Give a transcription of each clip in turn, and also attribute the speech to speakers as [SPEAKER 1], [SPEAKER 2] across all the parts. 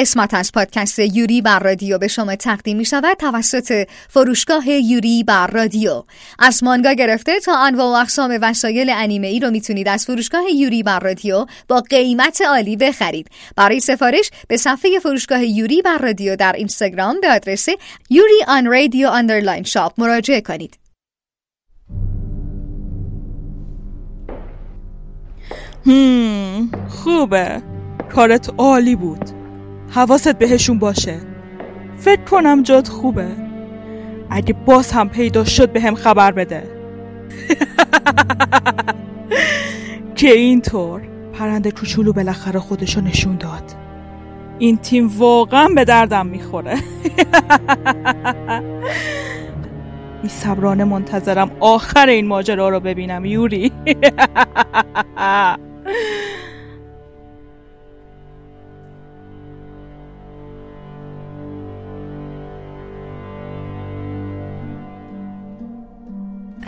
[SPEAKER 1] قسمت از پادکست یوری بر رادیو به شما تقدیم می شود توسط فروشگاه یوری بر رادیو. از مانگا گرفته تا انواع و اقسام وسایل انیمه ای رو می‌تونید از فروشگاه یوری بر رادیو با قیمت عالی بخرید. برای سفارش به صفحه فروشگاه یوری بر رادیو در اینستاگرام به آدرس Yuri on Radio underline shop مراجعه کنید.
[SPEAKER 2] هم خوبه. کارت عالی بود. حواست بهشون باشه. فکر کنم جات خوبه. اگه باز هم پیدا شد به هم خبر بده. که اینطور پرنده کوچولو بالاخره خودشو نشون داد. این تیم واقعا به دردم می‌خوره. بی منتظرم آخر این ماجرا رو ببینم یوری.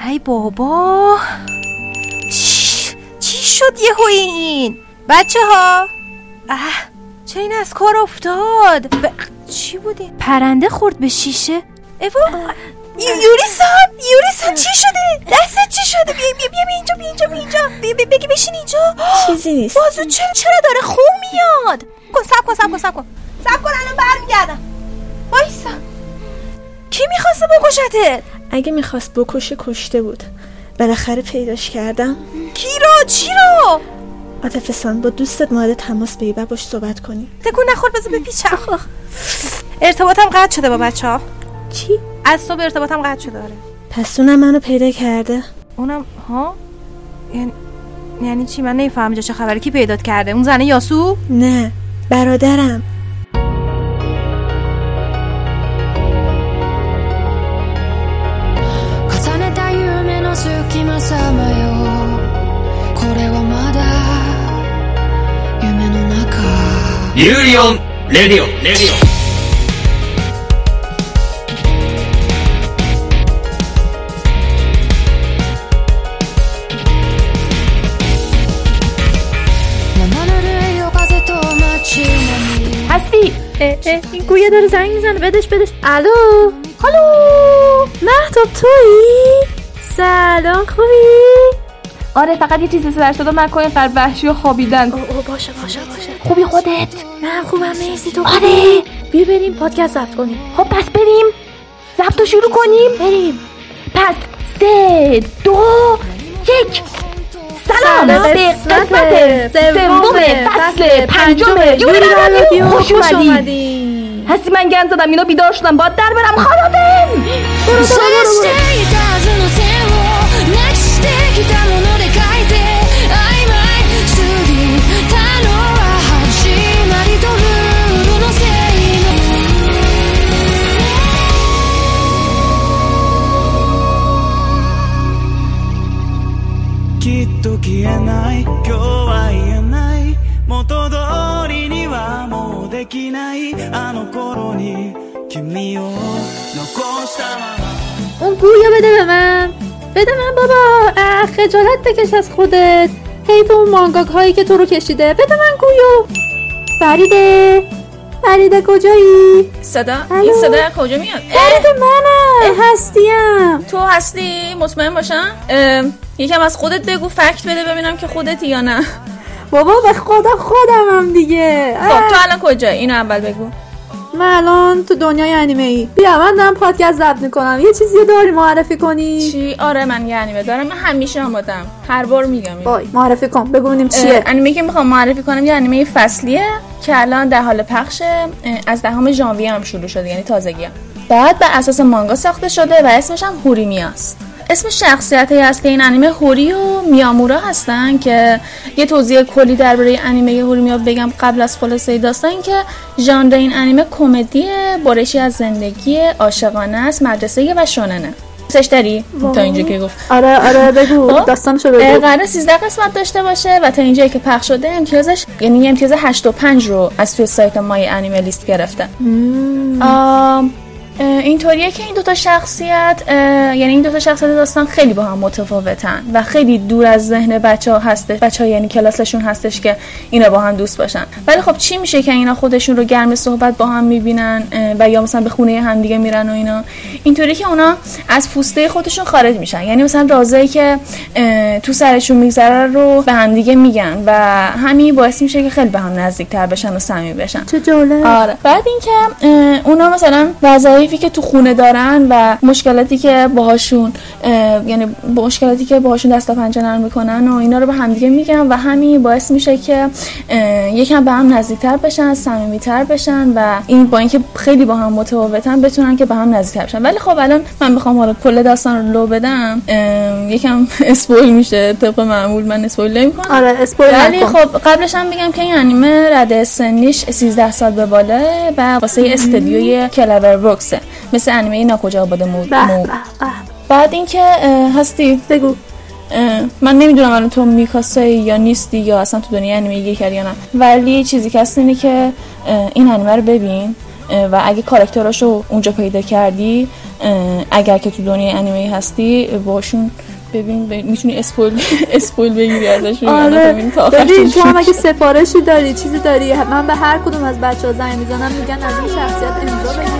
[SPEAKER 3] ای بابا. چی, چی شد یه این؟ بچه ها اه چه این از کار افتاد؟ ب... چی بوده؟ پرنده خورد به شیشه. ایوا یوریسان یوریسان چی شده؟ دستت چی شده؟ بیا بیا بیا اینجا بیا اینجا بیا اینجا. بیا بیا بگی بشین اینجا.
[SPEAKER 4] چیزی نیست.
[SPEAKER 3] بازو چرا چرا داره خون میاد؟ کن سب کن سب کن سب کن. سب کن الان برمیگردم. وایسا. کی می‌خواسته بکشتت؟
[SPEAKER 4] اگه می‌خواست بکشه کشته بود. بالاخره پیداش کردم.
[SPEAKER 3] کی رو چی رو
[SPEAKER 4] عاطفه با دوستت مورد تماس بگی و باش صحبت کنی
[SPEAKER 3] تکون نخور بذار بپیچم. ارتباطم قطع شده با بچه ها.
[SPEAKER 4] چی؟
[SPEAKER 3] از صبح ارتباطم قطع شده داره
[SPEAKER 4] پس اونم منو پیدا کرده.
[SPEAKER 3] اونم ها؟ یعنی یعنی چی؟ من نمی‌فهمم چه خبره. کی پیدا کرده؟ اون زنه یاسو؟
[SPEAKER 4] نه برادرم.
[SPEAKER 5] ユーリオンレディオレディオ
[SPEAKER 4] هستی این گویه داره زنگ میزنه بدش بدش الو
[SPEAKER 3] الو
[SPEAKER 4] مهتاب تویی سلام خوبی؟
[SPEAKER 3] آره فقط یه چیزی سر شده من کنی قرب وحشی و خوابیدن
[SPEAKER 4] او, او باشه باشه باشه
[SPEAKER 3] خوبی خودت
[SPEAKER 4] من خوبم مرسی تو
[SPEAKER 3] آره
[SPEAKER 4] بیا بریم پادکست ضبط کنیم
[SPEAKER 3] خب پس بریم ضبط شروع کنیم
[SPEAKER 4] بریم
[SPEAKER 3] پس سه دو یک سلام, به قسمت سوم فصل پنجم یوری رادیو خوش اومدی هستی من گند زدم اینا بیدار شدم باید در برم خانادم برو برو برو してきたもの
[SPEAKER 6] 消えない今日は言えない元通りにはもうできないあの頃に君を残したまま
[SPEAKER 4] اون گویا بده به من بده من بابا خجالت بکش از خودت حیف اون مانگاک هایی که تو رو کشیده بده من گویو فریده فریده کجایی؟
[SPEAKER 3] صدا این صدا کجا میاد؟
[SPEAKER 4] فریده منم هستیم
[SPEAKER 3] تو هستی مطمئن باشم یکم از خودت بگو فکت بده ببینم که خودتی یا نه.
[SPEAKER 4] بابا به خدا خودمم دیگه.
[SPEAKER 3] خب تو الان کجایی اینو اول بگو.
[SPEAKER 4] من الان تو دنیای انیمه ای بیا من دارم پادکست ضبط می‌کنم. یه چیزی داری معرفی کنی؟
[SPEAKER 3] چی؟ آره من یه انیمه دارم. من همیشه آمادم. هر بار میگم
[SPEAKER 4] وای معرفی کن. بگونیم چیه.
[SPEAKER 3] انیمه که می‌خوام معرفی کنم یه انیمه فصلیه که الان در حال پخشه از دهم ژانویه هم شروع شده یعنی تازگی هم. بعد بر اساس مانگا ساخته شده و اسمش هم هوریمیاست. اسم شخصیت اصلی این انیمه هوری و میامورا هستن که یه توضیح کلی درباره انیمه هوری بگم قبل از خلاصه داستان که ژانر این انیمه کمدی برشی از زندگی عاشقانه است مدرسه و شوننه سش داری؟ تا اینجا که گفت.
[SPEAKER 4] آره آره بگو خب؟ داستانشو بگو.
[SPEAKER 3] قرار 13 قسمت داشته باشه و تا اینجایی که پخش شده امتیازش یعنی امتیاز 8 و 5 رو از توی سایت مای انیمه لیست گرفته. اینطوریه که این دوتا شخصیت یعنی این دوتا شخصیت داستان خیلی با هم متفاوتن و خیلی دور از ذهن بچه ها هسته بچه ها یعنی کلاسشون هستش که اینا با هم دوست باشن. ولی خب چی میشه که اینا خودشون رو گرم صحبت با هم می‌بینن و یا مثلا به خونه هم دیگه میرن و اینا؟ اینطوری که اونا از پوسته خودشون خارج میشن. یعنی مثلا رازایی که تو سرشون میگذره رو به هم دیگه میگن و همین باعث میشه که خیلی به هم نزدیکتر بشن و صمیمی بشن.
[SPEAKER 7] چه جالب.
[SPEAKER 3] آره. بعد اینکه اونا مثلا وظایفی که تو خونه دارن و مشکلاتی که باهاشون یعنی مشکلاتی که باهاشون دست و پنجه نرم می‌کنن و اینا رو به همدیگه میگن و همین باعث میشه که یکم به هم نزدیکتر بشن صمیمیتر بشن و این با اینکه خیلی با هم متفاوتن بتونن که به هم نزدیکتر بشن. ولی خب الان من بخوام حالا کل داستان رو لو بدم یکم spoil میشه طبق معمول من spoil نمی‌کنم.
[SPEAKER 7] آره spoil
[SPEAKER 3] ولی خب قبلش هم بگم که این انیمه رده سنیش 13 سال به بالا و واسه استدیوی کلاور ورکسه مثل انیمه ناکجا آباد مود بعد اینکه هستی؟
[SPEAKER 7] بگو.
[SPEAKER 3] من نمی‌دونم الان تو میکاسه یا نیستی یا اصلا تو دنیا انیمه یه کردی یا نه. ولی چیزی که هست اینه که این انیمه رو ببین و اگه کارکتراشو اونجا پیدا کردی اگر که تو دنیای انیمه هستی باشون ببین ب... می‌تونی اسپویل اسپویل بگیری ازشون
[SPEAKER 7] آره. ببین تو هم اگه سفارشی داری چیزی داری. من به هر کدوم از بچه ها زنگ می‌زنم میگن از این شخصیت امضا بگیر.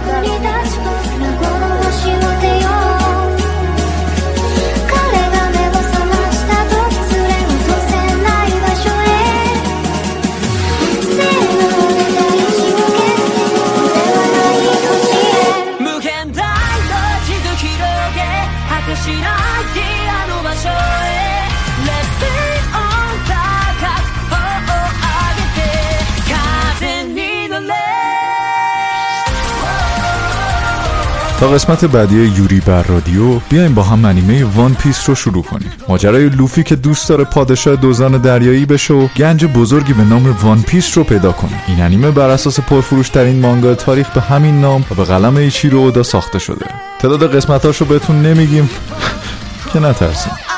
[SPEAKER 8] تا قسمت بعدی یوری بر رادیو بیایم با هم انیمه One Piece رو شروع کنیم. ماجرای لوفی که دوست داره پادشاه دزدان دریایی بشه و گنج بزرگی به نام One Piece رو پیدا کنه. این انیمه بر اساس پرفروش ترین مانگا تاریخ به همین نام و به قلم ایچیرو اودا ساخته شده. تعداد قسمتاش رو بهتون نمیگیم. که نترسیم.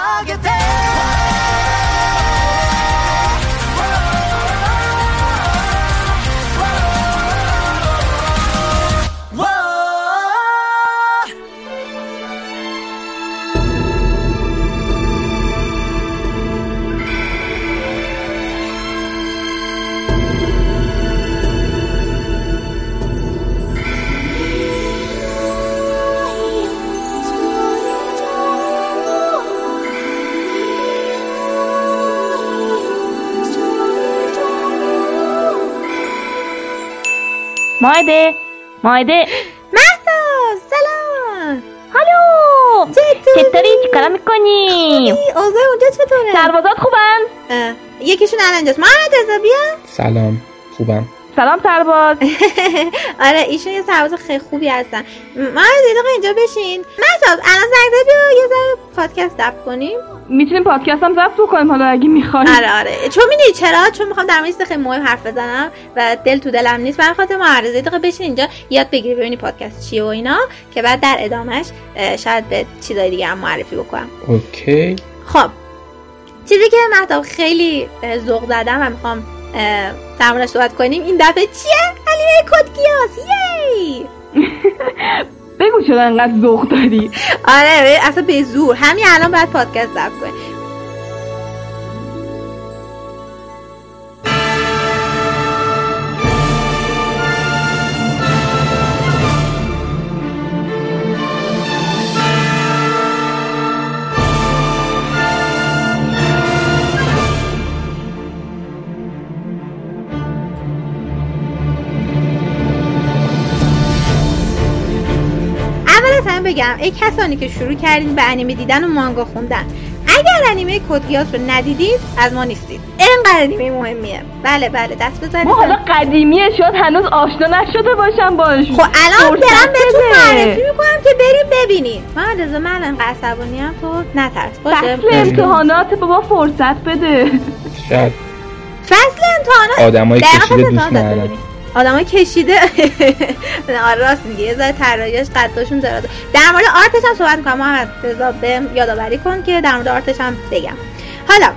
[SPEAKER 9] مایده. مایده.
[SPEAKER 7] مهدا سلام.
[SPEAKER 9] هلو. چطوری؟ چی کارا می‌کنی؟
[SPEAKER 7] اوضاع اونجا چطوره؟
[SPEAKER 9] سربازات خوبن؟
[SPEAKER 7] یکیشون الان اینجاست. محمد رضا بیا.
[SPEAKER 10] سلام. خوبم.
[SPEAKER 9] سلام سرباز.
[SPEAKER 7] آره ایشون یه سرباز خیلی خوبی هستن. ما از اینجا بشین. مهتاب الان زنگ زدی یه ذره پادکست ضبط کنیم.
[SPEAKER 9] می‌تونیم پادکست هم ضبط بکنیم حالا اگه می‌خوایم
[SPEAKER 7] آره آره. چون می‌دونی چرا؟ چون می‌خوام در مورد خیلی مهم حرف بزنم و دل تو دلم نیست. برای خاطر معرضه دقیقه بشین اینجا یاد بگیری ببینی پادکست چیه و اینا که بعد در ادامهش شاید به چیزای دیگه هم معرفی بکنم.
[SPEAKER 10] اوکی.
[SPEAKER 7] خب. چیزی که مهتاب خیلی ذوق زدم و می‌خوام در موردش صحبت کنیم این دفعه چیه؟ علیه کدگیاس یی!
[SPEAKER 9] بگو چرا انقدر ذوق داری.
[SPEAKER 7] آره اصلا به زور. همین الان باید پادکست ضبط کنیم. بگم ای کسانی که شروع کردین به انیمه دیدن و مانگا خوندن. اگر انیمه کدگیاس رو ندیدید از ما نیستید. اینقدر انیمه مهمیه. بله بله دست بزنید.
[SPEAKER 9] ما حالا قدیمیه شد هنوز آشنا نشده باشم باش.
[SPEAKER 7] خب الان برم بهتون معرفی می‌کنم که بریم ببینید من رضا من انقدر عصبانی هم تو نترس. باشه.
[SPEAKER 9] فصل امتحانات بابا فرصت بده.
[SPEAKER 10] شاید.
[SPEAKER 7] فصل امتحانات؟
[SPEAKER 10] آدمای کشیده دوست ندارن
[SPEAKER 7] آدمای کشیده. آره راست میگه یه ذره طراحیش قداشون درازه در مورد art ش هم صحبت می‌کنم. محمد رضا بهم یادآوری کن که در مورد art ش هم بگم. حالا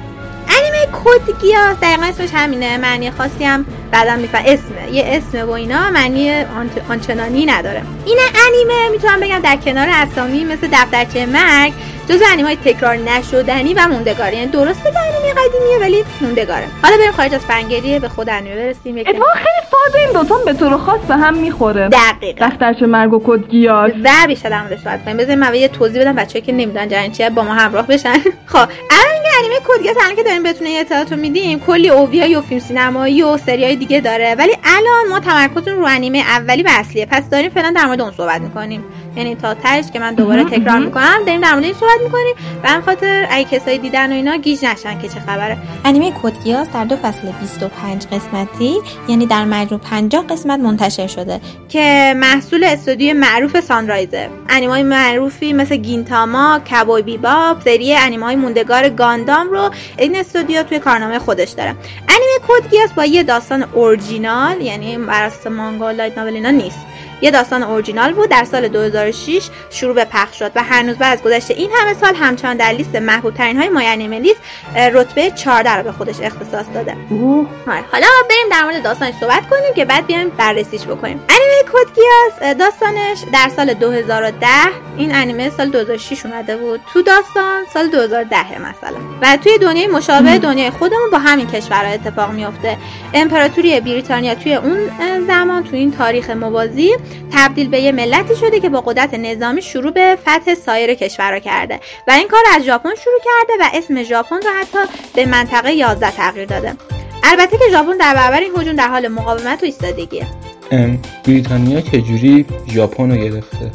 [SPEAKER 7] انیمه Code Geass دقیقا اسمش همینه. معنی خاصی هم بعدا میفهم. اسمه یه اسمه و اینا معنی آنچنانی نداره. این انیمه می‌تونم بگم در کنار اسامی مثل دفترچه مرگ جز انیمه های تکرار نشدنی و موندگاری یعنی درسته که انیمه قدیمیه ولی موندگاره. حالا بریم خارج از fangirl ی به خود انیمه برسیم.
[SPEAKER 9] اتفاقا خیلی فاز این دوتا به طور خاص به هم می‌خوره.
[SPEAKER 7] دقیقاً.
[SPEAKER 9] دفترچه مرگ و Code Geass
[SPEAKER 7] و بیشتر در موردش صحبت کنیم. بذاریم من یه توضیح بدم بچه‌ای که نمی‌دونن جریان چیه با ما همراه بشن. خب الان انیمه Code Geass الان که داریم بهتون اطلاعاتو میدیم کلی اوویای و فیلم سینمایی و سریای دیگه داره. ولی الان ما تمرکزمون رو انیمه اولی و اصلیه. پس داریم فعلا در مورد اون صحبت می‌کنیم. یعنی تا تهش که من دوباره تکرار می‌کنم داریم در مورد این صحبت می‌کنیم و هم خاطر اگه کسایی دیدن و اینا گیج نشن که چه خبره.
[SPEAKER 11] انیمه کدگیاس در دو فصل 25 قسمتی یعنی در مجموع 50 قسمت منتشر شده.
[SPEAKER 7] که محصول استودیو معروف سانرایزه. انیمای معروفی مثل گینتاما کبوی بیباب سری انیمای موندگار گاندام رو این استودیو توی کارنامه خودش داره. انیمه Code Geass با یه داستان اورجینال یعنی بر مانگا light novel اینا نیست. یه داستان اورجینال بود. در سال 2006 شروع به پخش شد و هنوز بعد از گذشت این همه سال همچنان در لیست محبوب ترین های MyAnimeList رتبه 14 رو به خودش اختصاص داده. حالا بریم در مورد داستانش صحبت کنیم که بعد بیایم بررسیش بکنیم. انیمه Code Geass داستانش در سال 2010 این انیمه سال 2006 اومده بود. تو داستان سال 2010 مثلا. و توی دنیای مشابه دنیای خودمون با همین کشورها اتفاق میفته. امپراتوری بریتانیا توی اون زمان تو این تاریخ موازی. تبدیل به یه ملتی شده که با قدرت نظامی شروع به فتح سایر کشورها کرده و این کار از ژاپن شروع کرده و اسم ژاپن رو حتی به منطقه 11 تغییر داده. البته که ژاپن در برابر این هجوم در حال مقاومت و ایستادگیه.
[SPEAKER 10] بریتانیا چجوری ژاپن رو گرفته؟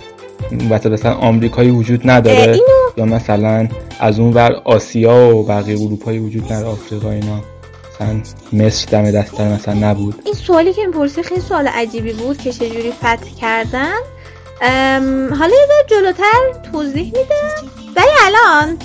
[SPEAKER 10] مثلا آمریکایی وجود نداره. یا مثلا از اون ور آسیا و بقیه اروپایی وجود نداره آفریقا اینا؟ مثلا مصر دم دستان مثلا نبود.
[SPEAKER 7] این سوالی که می‌پرسی خیلی سوال عجیبی بود که چجوری فتح کردن. حالا یه جلوتر توضیح میده. ولی الان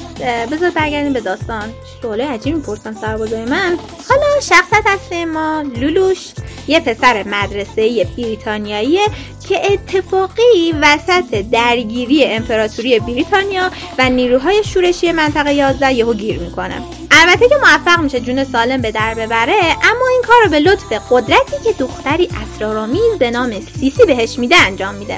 [SPEAKER 7] بذار برگردیم به داستان. سوال عجیبی می‌پرسن سربازای من. حالا شخصت هست ما لولوش یه پسر مدرسه بریتانیاییه که اتفاقی وسط درگیری امپراتوری بریتانیا و نیروهای شورشی منطقه 11 یهو گیر می‌کنه. البته که موفق میشه جون سالم به در ببره اما این کار رو به لطف قدرتی که دختری اسرارآمیز به نام سیسی بهش میده انجام میده.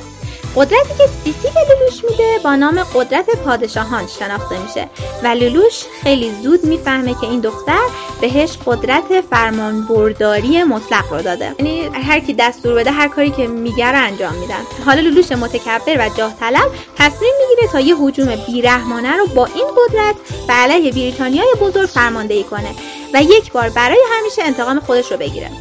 [SPEAKER 7] قدرتی که سیسی به لولوش میده با نام قدرت پادشاهان شناخته میشه و لولوش خیلی زود می‌فهمه که این دختر بهش قدرت فرمان برداری مطلق رو داده. یعنی هر کی دستور بده هر کاری که میگه رو انجام میدن. حالا لولوش متکبر و جاه طلب تصمیم می‌گیره تا یه هجوم بیرحمانه رو با این قدرت به علیه بریتانیای بزرگ فرماندهی کنه و یک بار برای همیشه انتقام خودش رو بگیره.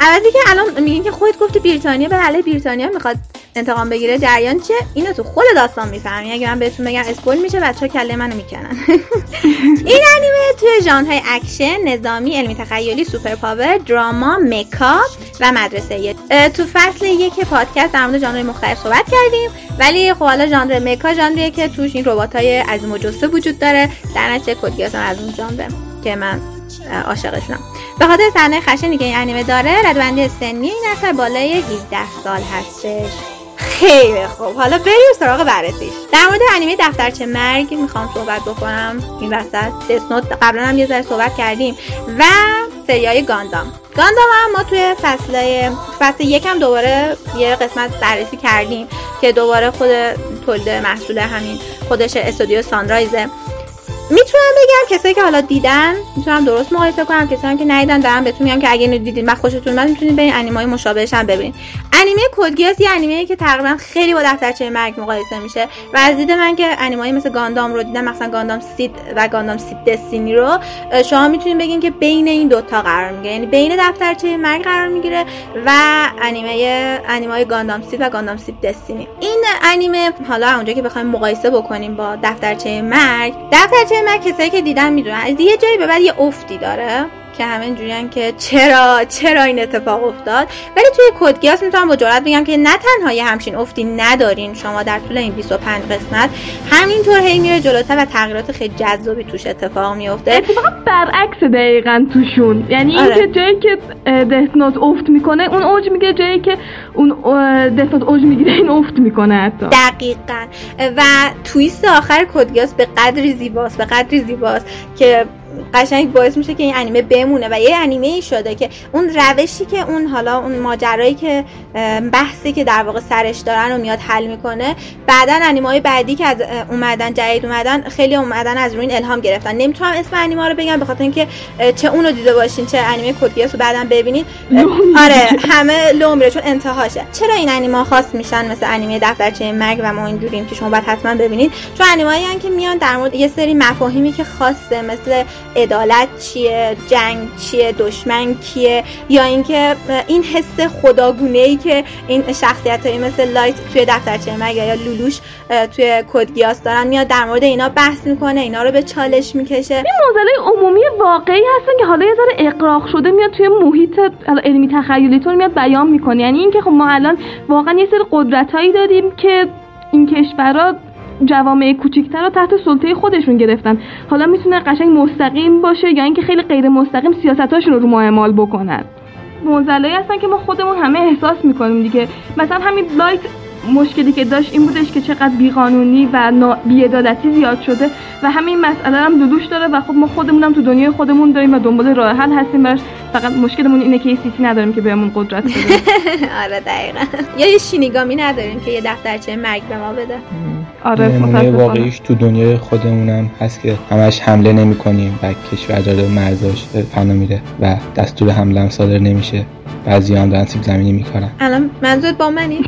[SPEAKER 7] البته که الان میگین که خودت گفتی بریتانیا به علیه بریتانیا می‌خواد انتقام بگیره. جریان چیه اینو تو خود داستان می‌فهمی. اگه من بهتون بگم spoil میشه بچه کله منو می‌کنن. این انیمه توی ژانرهای اکشن نظامی علمی تخیلی super power drama مکا و مدرسه. تو فصل یک پادکست در مورد ژانرهای مختلف صحبت کردیم. ولی خب حالا ژانر مکا ژانریه که توش این رباتای عظیم و جسه وجود داره. در نتیجه کدگیاس از اون ژانر که من عاشقشونم به خاطر صحنه خشنی که این انیمه داره ردبندی سنی این اثر بالای 17 سال هستش. خیلی خوب. حالا بریم سراغ بررسیش. در مورد انیمه دفترچه مرگ می‌خوام صحبت بکنم. این وسط دسنوت قبلا هم یه ذره صحبت کردیم. و سریای گاندام. گاندام هم ما توی فصل فصل یکم دوباره یه قسمت بررسی کردیم که دوباره خود تولید محصول همین خودش استودیو سانرایزه. می‌تونم بگم کسایی که حالا دیدن می‌تونم درست مقایسه کنم. کسایی که ندیدن دارم بهتون میگم که اگه اینو دیدین و خوشتون اومد می‌تونید برین انیمه مشابهش هم ببینید. انیمه کدگیاس یه انیمه که تقریبا خیلی با دفترچه مرگ مقایسه میشه. و از دید من که انیمه مثل گاندام رو دیدم مثلا گاندام سید و گاندام سید دستینی رو شما می‌تونید بگین که بین این دوتا قرار می‌گیره. یعنی بین دفترچه مرگ قرار می‌گیره و انیمه انیمه گاندام سید و گاندام سید دستینی. این انیمه حالا اونجا که بخوایم مقایسه بکنیم با دفترچه مرگ دفترچه من کسایی که دیدن می‌دونن. از یه جایی به بعد یه افتی داره. که همه اینجوریان که چرا چرا این اتفاق افتاد. ولی توی کدگیاس می‌تونم با جرات بگم که نه تنها یه همچین افتی ندارین. شما در طول این 25 قسمت همینطور هی میره جلوتر و تغییرات خیلی جذابی توش اتفاق میفته
[SPEAKER 9] اتفاقا برعکس دقیقا توشون. یعنی
[SPEAKER 7] آره.
[SPEAKER 9] اینکه جایی که دث نوت افت می‌کنه اون اوج میگه جایی که اون دث نوت اوج می‌گیره این افت می‌کنه حتی.
[SPEAKER 7] دقیقا. و تویست آخر کدگیاس به قدری زیباست به قدری زیباست که قشنگ باعث میشه که این انیمه بمونه و یه انیمه ای شده که اون روشی که اون حالا اون ماجرایی که بحثی که در واقع سرش دارن رو میاد حل می‌کنه بعدا انیمه های بعدی که از اومدن جدید اومدن خیلی اومدن از روی الهام گرفتن. نمی‌تونم اسم انیمه رو بگم به خاطر اینکه چه اونو دیده باشین چه انیمه کدگیاس رو بعدا ببینین. آره همه لو میره چون انتهاشه. چرا این انیمه خاص میشن مثل انیمه دفترچه مرگ و ما این دوریم که شما باید حتما ببینید چون انیمه که میان در مورد یه سری مفاهیمی که خاصه مثل عدالت چیه؟ جنگ چیه؟ دشمن کیه؟ یا اینکه این حس خداگونه ای که این شخصیت های مثل لایت توی دفترچه مرگ یا لولوش توی کدگیاس دارن میاد در مورد اینا بحث می‌کنه اینا رو به چالش می‌کشه.
[SPEAKER 9] این موزله عمومی واقعی هستن که حالا یه ذره اقراق شده میاد توی محیط علمی تخیلی طور میاد بیان می‌کنه. یعنی اینکه خب ما الان واقعا یه سری قدرت هایی داریم که این کشورها جوامع کوچیکتر رو تحت سلطه خودشون گرفتن. حالا می‌تونه قشنگ مستقیم باشه یا اینکه خیلی غیر مستقیم سیاستاشون رو رو ما اعمال بکنن. موزلایی هستن که ما خودمون همه احساس می‌کنیم دیگه. مثلا همین لایت مشکلی که داشت این بودش که چقدر بیقانونی و بیعدالتی زیاد شده و همین مسئله هم دودوش داره و خب ما خودمونم تو دنیای خودمون داریم و دنبال راه حل هستیم. براش فقط مشکلمون اینه که یه سیتی نداریم که بهمون قدرت بده.
[SPEAKER 7] آره دقیقا. یا یه شینیگامی نداریم که یه دفترچه مرگ به ما بده.
[SPEAKER 10] آره نمونه واقعیش تو دنیای خودمونم هست که همش حمله نمی کنیم و کشور داره مرزاش فنا میره و دستور حمله هم صادر نمیشه. بعضی هم دارن سیب زمینی می‌کنن
[SPEAKER 7] الان منظورت با منی؟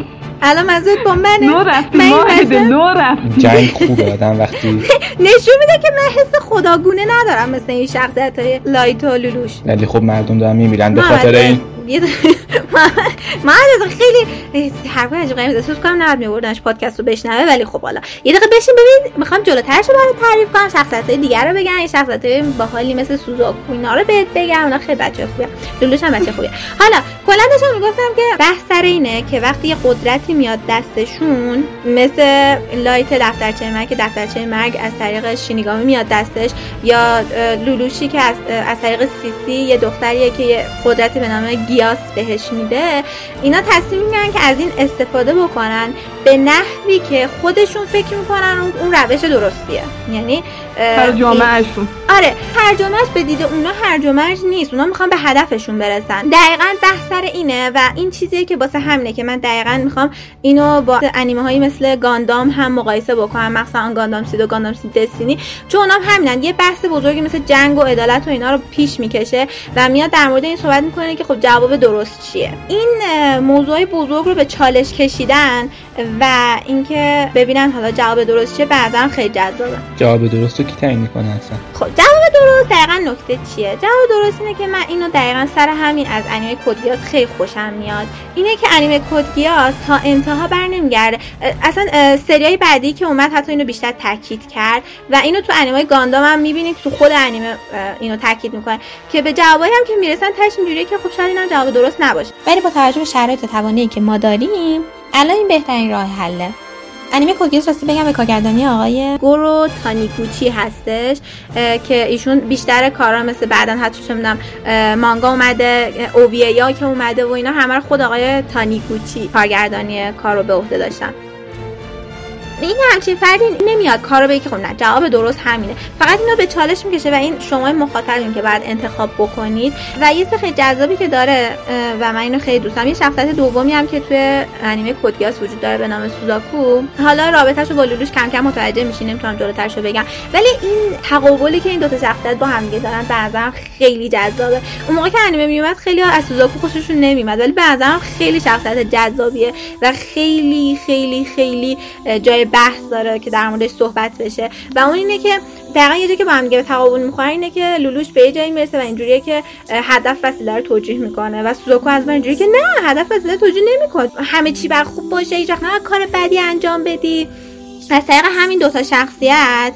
[SPEAKER 7] الان منظورت با منه.
[SPEAKER 9] نو رفتی ماهده نو رفتی
[SPEAKER 10] جنگ خوبه آدم وقتی
[SPEAKER 7] نشون میده که من حس خداگونه ندارم مثل این شخصیت های لایت و لولوش.
[SPEAKER 10] ولی خب مردم دارن میمیرن به خاطر این
[SPEAKER 7] من خیلی حرف عجیب غریب احساس کنم نباید میبردنش پادکست رو بشنوه ولی خب حالا. یه دقیقه بشین ببین. می‌خوام جلوترش رو تعریف کنم. شخصیت های دیگر رو بگم. این شخصیت های باحالی مثل سوزاکو اینا رو بهت بگم. اونا خیلی بچه خوبه لولوش هم بچه خوبه حالا کلا داشتم می‌گفتم که بحث سر اینه که وقتی یه قدرتی میاد دستشون مثل لایت دفترچه مرگ دفترچه مرگ از طریق شینیگامی میاد دستش یا لولوشی که از, از طریق سیسی یه دختریه که یه قدرتی به نام گیاس بهش میده اینا تصمیم می‌گیرن که از این استفاده بکنن به نحوی که خودشون فکر می‌کنن اون روش درستیه. یعنی
[SPEAKER 9] ترجمهشون
[SPEAKER 7] آره ترجمهش به دید اونا هرج نیست. اونا می‌خوان به هدفشون برسن. دقیقا بحث سر اینه و این چیزیه که واسه همینه که من دقیقا می‌خوام اینو با انیمه هایی مثل گاندام هم مقایسه بکنم. مثلا گاندام سید و گاندام سید دستینی. چون اونا همینن. یه بحث بزرگی مثل جنگ و عدالت و اینا رو پیش می‌کشه و میاد در مورد این صحبت می‌کنه که خب جواب درست چیه. این موضوع بزرگ رو به چالش کشیدن و اینکه ببینن حالا جواب درست چیه بعضا خیلی جذابه.
[SPEAKER 10] جواب درست کی تعیین می‌کنه اصلا.
[SPEAKER 7] خب جواب درست دقیقا نکته چیه؟ جواب درست اینه که من اینو دقیقا سر همین از انیمه کدگیاس خیلی خوشم میاد. اینه که انیمه کدگیاس تا انتها بر نمیگرده. اصلا سریای بعدی که اومد حتی اینو بیشتر تاکید کرد و اینو تو انیمه گاندام هم می‌بینید تو خود انیمه اینو تاکید می‌کنه که به جوابی هم که می‌رسن تاش اینجوریه که خب شاید اینم جواب درست نباشه. ولی با توجه به شرایط توانی که ما داریم الان این بهترین راه حله. انیمه کوکیز راستی بگم به کارگردانی آقای گورو تانیکوچی هستش که ایشون بیشتر کارا مثل بعدا حتی چه مانگا اومده اوویه که اومده و اینا همه رو خود آقای تانیکوچی کارگردانی کار رو به عهده داشتن. این همچین فردی نمیاد. کارو بگه که خب نه جواب درست همینه. فقط اینو به چالش می‌کشه و این شما مخاطبین که بعد انتخاب بکنید. و یه خیلی جذابی که داره و من اینو خیلی دوست دارم. یه شخصیت دومی هم که توی انیمه کدگیاس وجود داره به نام سوزاکو. حالا رابطه‌شو با لولوش کم کم متوجه میشین نمی‌تونم جلوترشو بگم. ولی این تقابلی که این دو تا شخصیت با هم دیگه دارن بعضا خیلی جذابه. اون موقع که انیمه میومد خیلی از سوزاکو خوششون نمیومد. ولی بعضا خیلی شخصیت جذابیه و خیلی خیلی خیلی جای بحث داره که در موردش صحبت بشه. و اون اینه که دقیقا یه جایی که با هم دیگه تقابل می‌خورن اینه که لولوش به یه جایی می‌رسه و اینجوریه که هدف وسیله رو توجیه می‌کنه و سوزوکو از من اینجوریه که نه هدف وسیله توجیه نمی‌کنه. همه چی بر خوب باشه هیچ کار بدی انجام بدی. از طریق همین دوتا شخصیت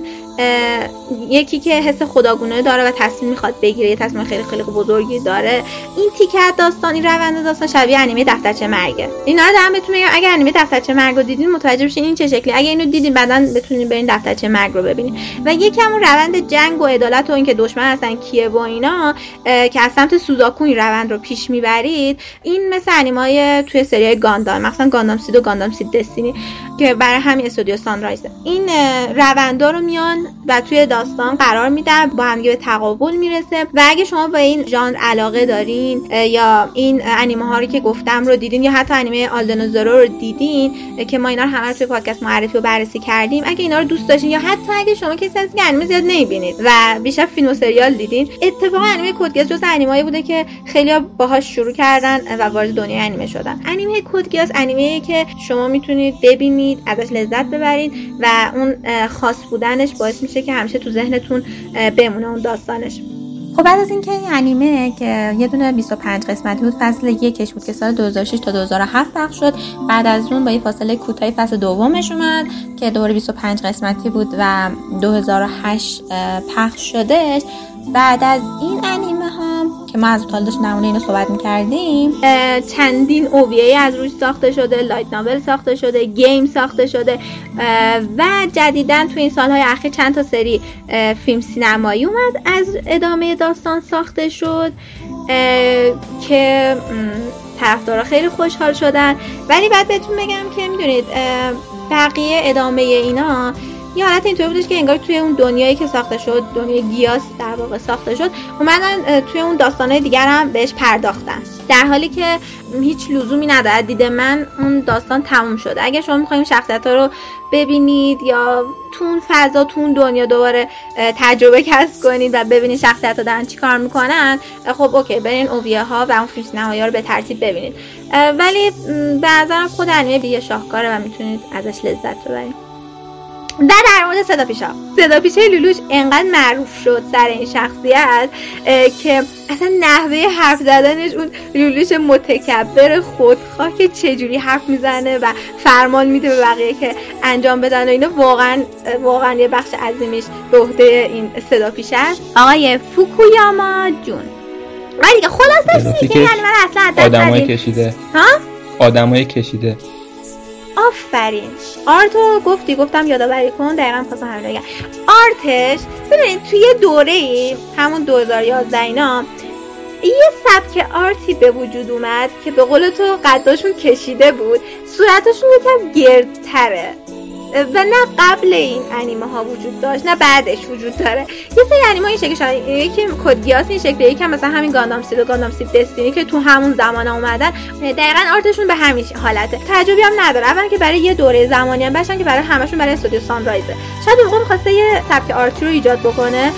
[SPEAKER 7] یکی که حس خداگونه داره و تصمیم می‌خواد بگیره یه تصمیم خیلی خیلی بزرگی داره. این تیکت داستان این روند داستان شبیه انیمه دفترچه مرگه. اینا رو دارم بهتون میگم اگر انیمه دفترچه مرگ رو دیدین متوجه بشین این چه شکلی. اگه اینو دیدین بعدا بتونین برین دفترچه مرگ رو ببینین. و یکم اون روند جنگ و عدالت و اینکه دشمن هستن کیه و اینا که از سمت سوزاکو این روند رو پیش می‌برید. این مثل انیمای توی سری گاندام مثلا گاندام سید و گاندام سید دستینی که برای همین استودیو سانرایز این روندا رو میان و توی داستان قرار میدن با هم به تقابل می‌رسه. و اگه شما با این ژانر علاقه دارین یا این انیمه ها رو که گفتم رو دیدین یا حتی انیمه آلدنوزورو رو دیدین که ما اینا رو همه رو توی پادکست معرفی و بررسی کردیم اگه اینا رو دوست داشتین یا حتی اگه شما کسی هستین که انیمه زیاد نمی‌بینید و بیشتر فیلم و سریال دیدین اتفاقا انیمه کدگیاس جز انیمه‌ای بوده که خیلی باهاش شروع کردن و وارد دنیای انیمه شدن. انیمه کدگیاس انیمه که شما می‌تونید ببینید ازش لذت ببرید و اون خاص بودنش باعث میشه که همیشه تو ذهنتون بمونه اون داستانش.
[SPEAKER 3] خب بعد از اینکه این انیمه که یه دونه 25 قسمتی بود فصل یکش بود که سال 2006 تا 2007 پخش شد. بعد از اون با یه فاصله کوتاهی فصل دومش اومد که دوباره 25 قسمتی بود و 2008 پخش شدش بعد از این انیمه ها که ما از داشت نمونه اینو صحبت می‌کردیم
[SPEAKER 7] چندین OVA از روش ساخته شده light novel ساخته شده game ساخته شده و جدیدا تو این سالهای اخیر چند تا سری فیلم سینمایی اومد از ادامه داستان ساخته شد که طرفدارا خیلی خوشحال شدن. ولی بعد بهتون بگم که می‌دونید بقیه ادامه اینا یه حالت اینطوری بودش که انگار توی اون دنیایی که ساخته شد دنیای گیاس در واقع ساخته شد اومدن توی اون داستانهای دیگر هم بهش پرداختن. در حالی که هیچ لزومی نداره دید من اون داستان تموم شده اگه شما می‌خوایم شخصیت ها رو ببینید یا تو اون فضا تو اون دنیا دوباره تجربه کسب کنید و ببینید شخصیت ها دارن چی کار می‌کنن خب اوکی برین اوویه ها و اون فیلم نهایی رو به ترتیب ببینید. ولی به نظرم خود انیمه بیه شاهکاره و می‌تونید ازش لذت ببرید. در در مورد صدا پیشا. صدا پیشه لولوش انقدر معروف شد سر این شخصیت که اصلا نحوه حرف زدنش اون لولوش متکبر خودخواه که چجوری حرف می‌زنه و فرمان میده به بقیه که انجام بدن و اینو واقعا واقعا یه بخش عظیمش به عهده این صدا پیشه است. آقای فوکویاما جون. ولی دیگه خلاصش که یعنی من اصلا
[SPEAKER 10] آدمای کشیده. ها؟ آدمای کشیده.
[SPEAKER 7] آفرین. آرتو گفتی گفتم یادآوری کن دقیقا خواستم همین بگم. آرتش ببینید توی دوره ای همون 2011 اینا یه سبک آرتی به وجود اومد که به قول تو قداشون کشیده بود. صورتشون یکم گردتره. و نه قبل این انیمه ها وجود داشت نه بعدش وجود داره. یه سری انیمه این شکل شده یکی کدگیاس این شکلی یکی مثلا همین گاندام سید و گاندام سید دستینی که تو همون زمان اومدن دقیقا آرتشون به همین حالته. تعجبی هم نداره. اول که برای یه دوره زمانی هم باشن که برای همشون برای استودیو سانرایزه شاید اون موقع یه سبک آرتی رو ایجاد بکنه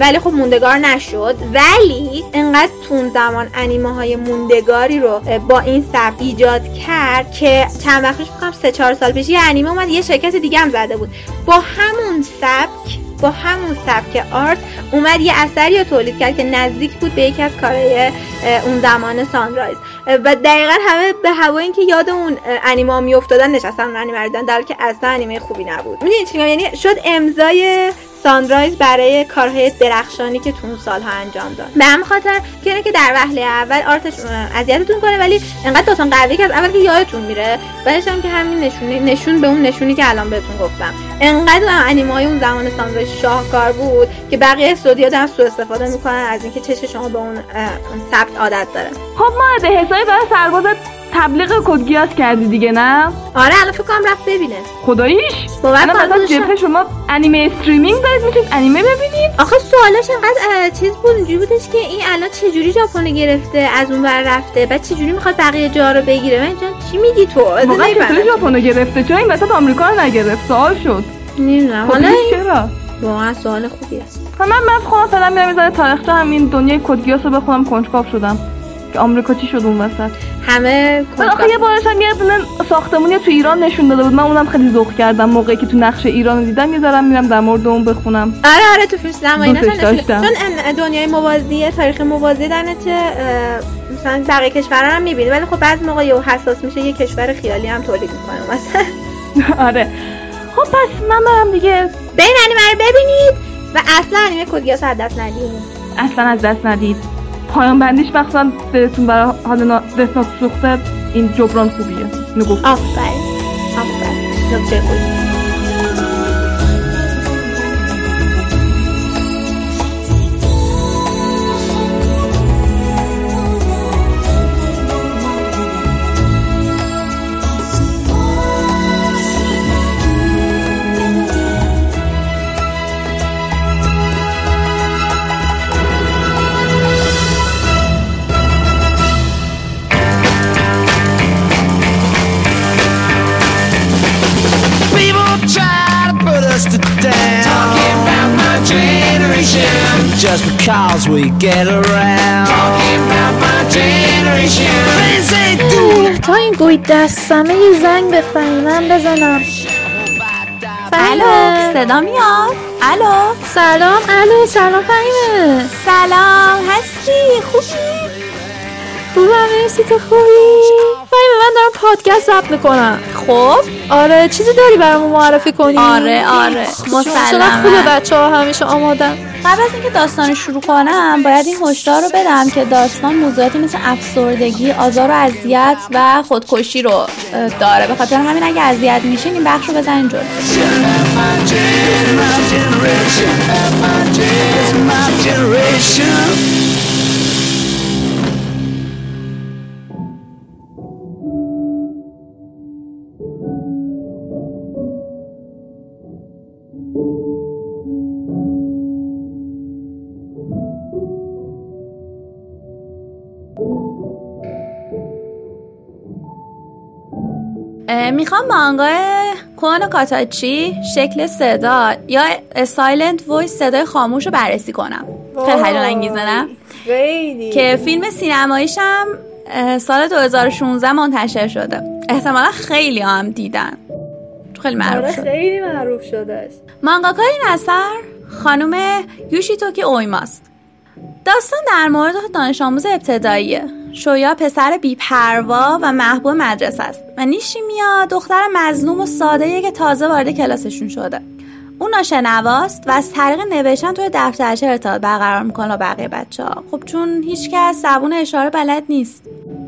[SPEAKER 7] ولی خب موندگار نشد. ولی انقدر تون زمان انیمه های موندگاری رو با این سبک ایجاد کرد که چند وقت پیش میگم 3 4 سال پیش یه انیمه اومد یه شرکت دیگه هم زده بود. با همون سبک با همون سبک art اومد یه اثری رو تولید کرد که نزدیک بود به یکی از کارهای اون زمان سانرایز. و دقیقا همه به هوای اینکه یاد اون انیمه میافتادن نشستن اون انیمه در که اصلا انیمه خوبی نبود. می‌دونید چی یعنی شد امضای سانرایز برای کارهای درخشانی که تو اون سالها انجام داد. به هم خاطر که که در وهله اول art ش اذیتتون کنه ولی انقدر داستان قوی که از اول که یادتون میره بعدش هم که همین نشونه نشون به اون نشونی که الان بهتون گفتم. انقدر انیمه های اون زمان سانرایز شاهکار بود که بقیه استودیو دارن سوء استفاده می‌کنن از اینکه چش شما به اون سبک عادت داره.
[SPEAKER 9] خب ما به حسابی برای سرباز تبلیغ Code Geass کردی دیگه نه؟
[SPEAKER 7] آره الان فکر کنم رفت ببینه.
[SPEAKER 9] خداییش! باور مثلا جبهه شما انیمه streaming دارید می‌تونید انیمه ببینید.
[SPEAKER 7] آخه سوالش انقدر چیز بود اونجوری بودش که این الان چه جوری ژاپن گرفته از اون ور رفته بعد چه جوری می‌خواد بقیه جا رو بگیره؟ من جان چی میگی تو؟
[SPEAKER 9] واقعا چطوری ژاپن گرفته؟ چون این وسط آمریکا رو نگرفت؟ سوال شد.
[SPEAKER 7] نمی‌دونم.
[SPEAKER 9] خب حالا چرا؟
[SPEAKER 7] واقعا سوال خوبی است
[SPEAKER 9] من من خودم فعلا میرم می‌ذاره تاریخچه همین دنیای کدگیاس رو بخونم کنجکاو شدم. که آمریکا چی شد اون وسط؟
[SPEAKER 7] همه
[SPEAKER 9] آخه یه بارش هم یه دونه ساختمونی تو ایران نشون داده بود. من اونم خیلی ذوق کردم. موقعی که تو نقشه ایران دیدم می‌ذارم میرم در مورد اون بخونم.
[SPEAKER 7] آره آره تو فیلم سینمایی نشون چون دنیای موازی تاریخ موازی در نتیجه مثلا بقیه کشورها هم می‌بینی. ولی خب بعضی موقع یه حساس میشه یه کشور خیالی هم تولید می‌کنه مثلا
[SPEAKER 9] آره. خب پس من برم دیگه.
[SPEAKER 7] بین انیمه رو ببینید. و اصلا انیمه کدگیاس از دست ندید.
[SPEAKER 9] اصلا از دست ندید. پایان بندیش مخصوصا بهتون برای حال دسنات سوخته این جبران خوبیه. اینو گفت.
[SPEAKER 7] آفرین. آفرین.
[SPEAKER 5] Just because we get around. Talking about my generation. Things they do.
[SPEAKER 4] تا این گوی دستمه یه زنگ به فهیمم بزنم.
[SPEAKER 12] الو صدا میاد؟ الو.
[SPEAKER 4] سلام الو سلام فهیمه.
[SPEAKER 12] سلام هستی؟ خوبی؟
[SPEAKER 4] خوبم مرسی تو خوبی؟ فهیمه من دارم پادکست ضبط می‌کنم.
[SPEAKER 12] خب؟
[SPEAKER 4] آره چیزی داری برامون معرفی کنی؟
[SPEAKER 12] آره آره.
[SPEAKER 4] چقدر خوبه بچه ها همیشه آمادن.
[SPEAKER 12] قبل از اینکه داستان شروع کنم باید این هشدار رو بدم که داستان موضوعاتی مثل افسردگی آزار و اذیت و خودکشی رو داره. به خاطر همین اگه اذیت میشین این بخش رو بزنین جلو. می‌خوام مانگا Koe no Katachi شکل صدا یا Silent Voice صدای خاموش رو بررسی کنم. خیلی هیجان انگیزه نه؟ که فیلم سینماییشم سال 2016 منتشر شده. احتمالا خیلی هم دیدن. خیلی معروف
[SPEAKER 4] آره،
[SPEAKER 12] شده.
[SPEAKER 4] خیلی معروف شده
[SPEAKER 12] مانگاکای این اثر خانم یوشیتوکی اویماست. داستان در مورد دانش آموز ابتداییه. شویا پسر بیپروا و محبوب مدرسه است و نیشیمیا دختر مظلوم و ساده که تازه وارد کلاسشون شده. اون ناشنواست و از طریق نوشتن توی دفترچه ارتباط برقرار می‌کنه با بقیه بچه ها خب چون هیچکس زبون اشاره بلد نیست.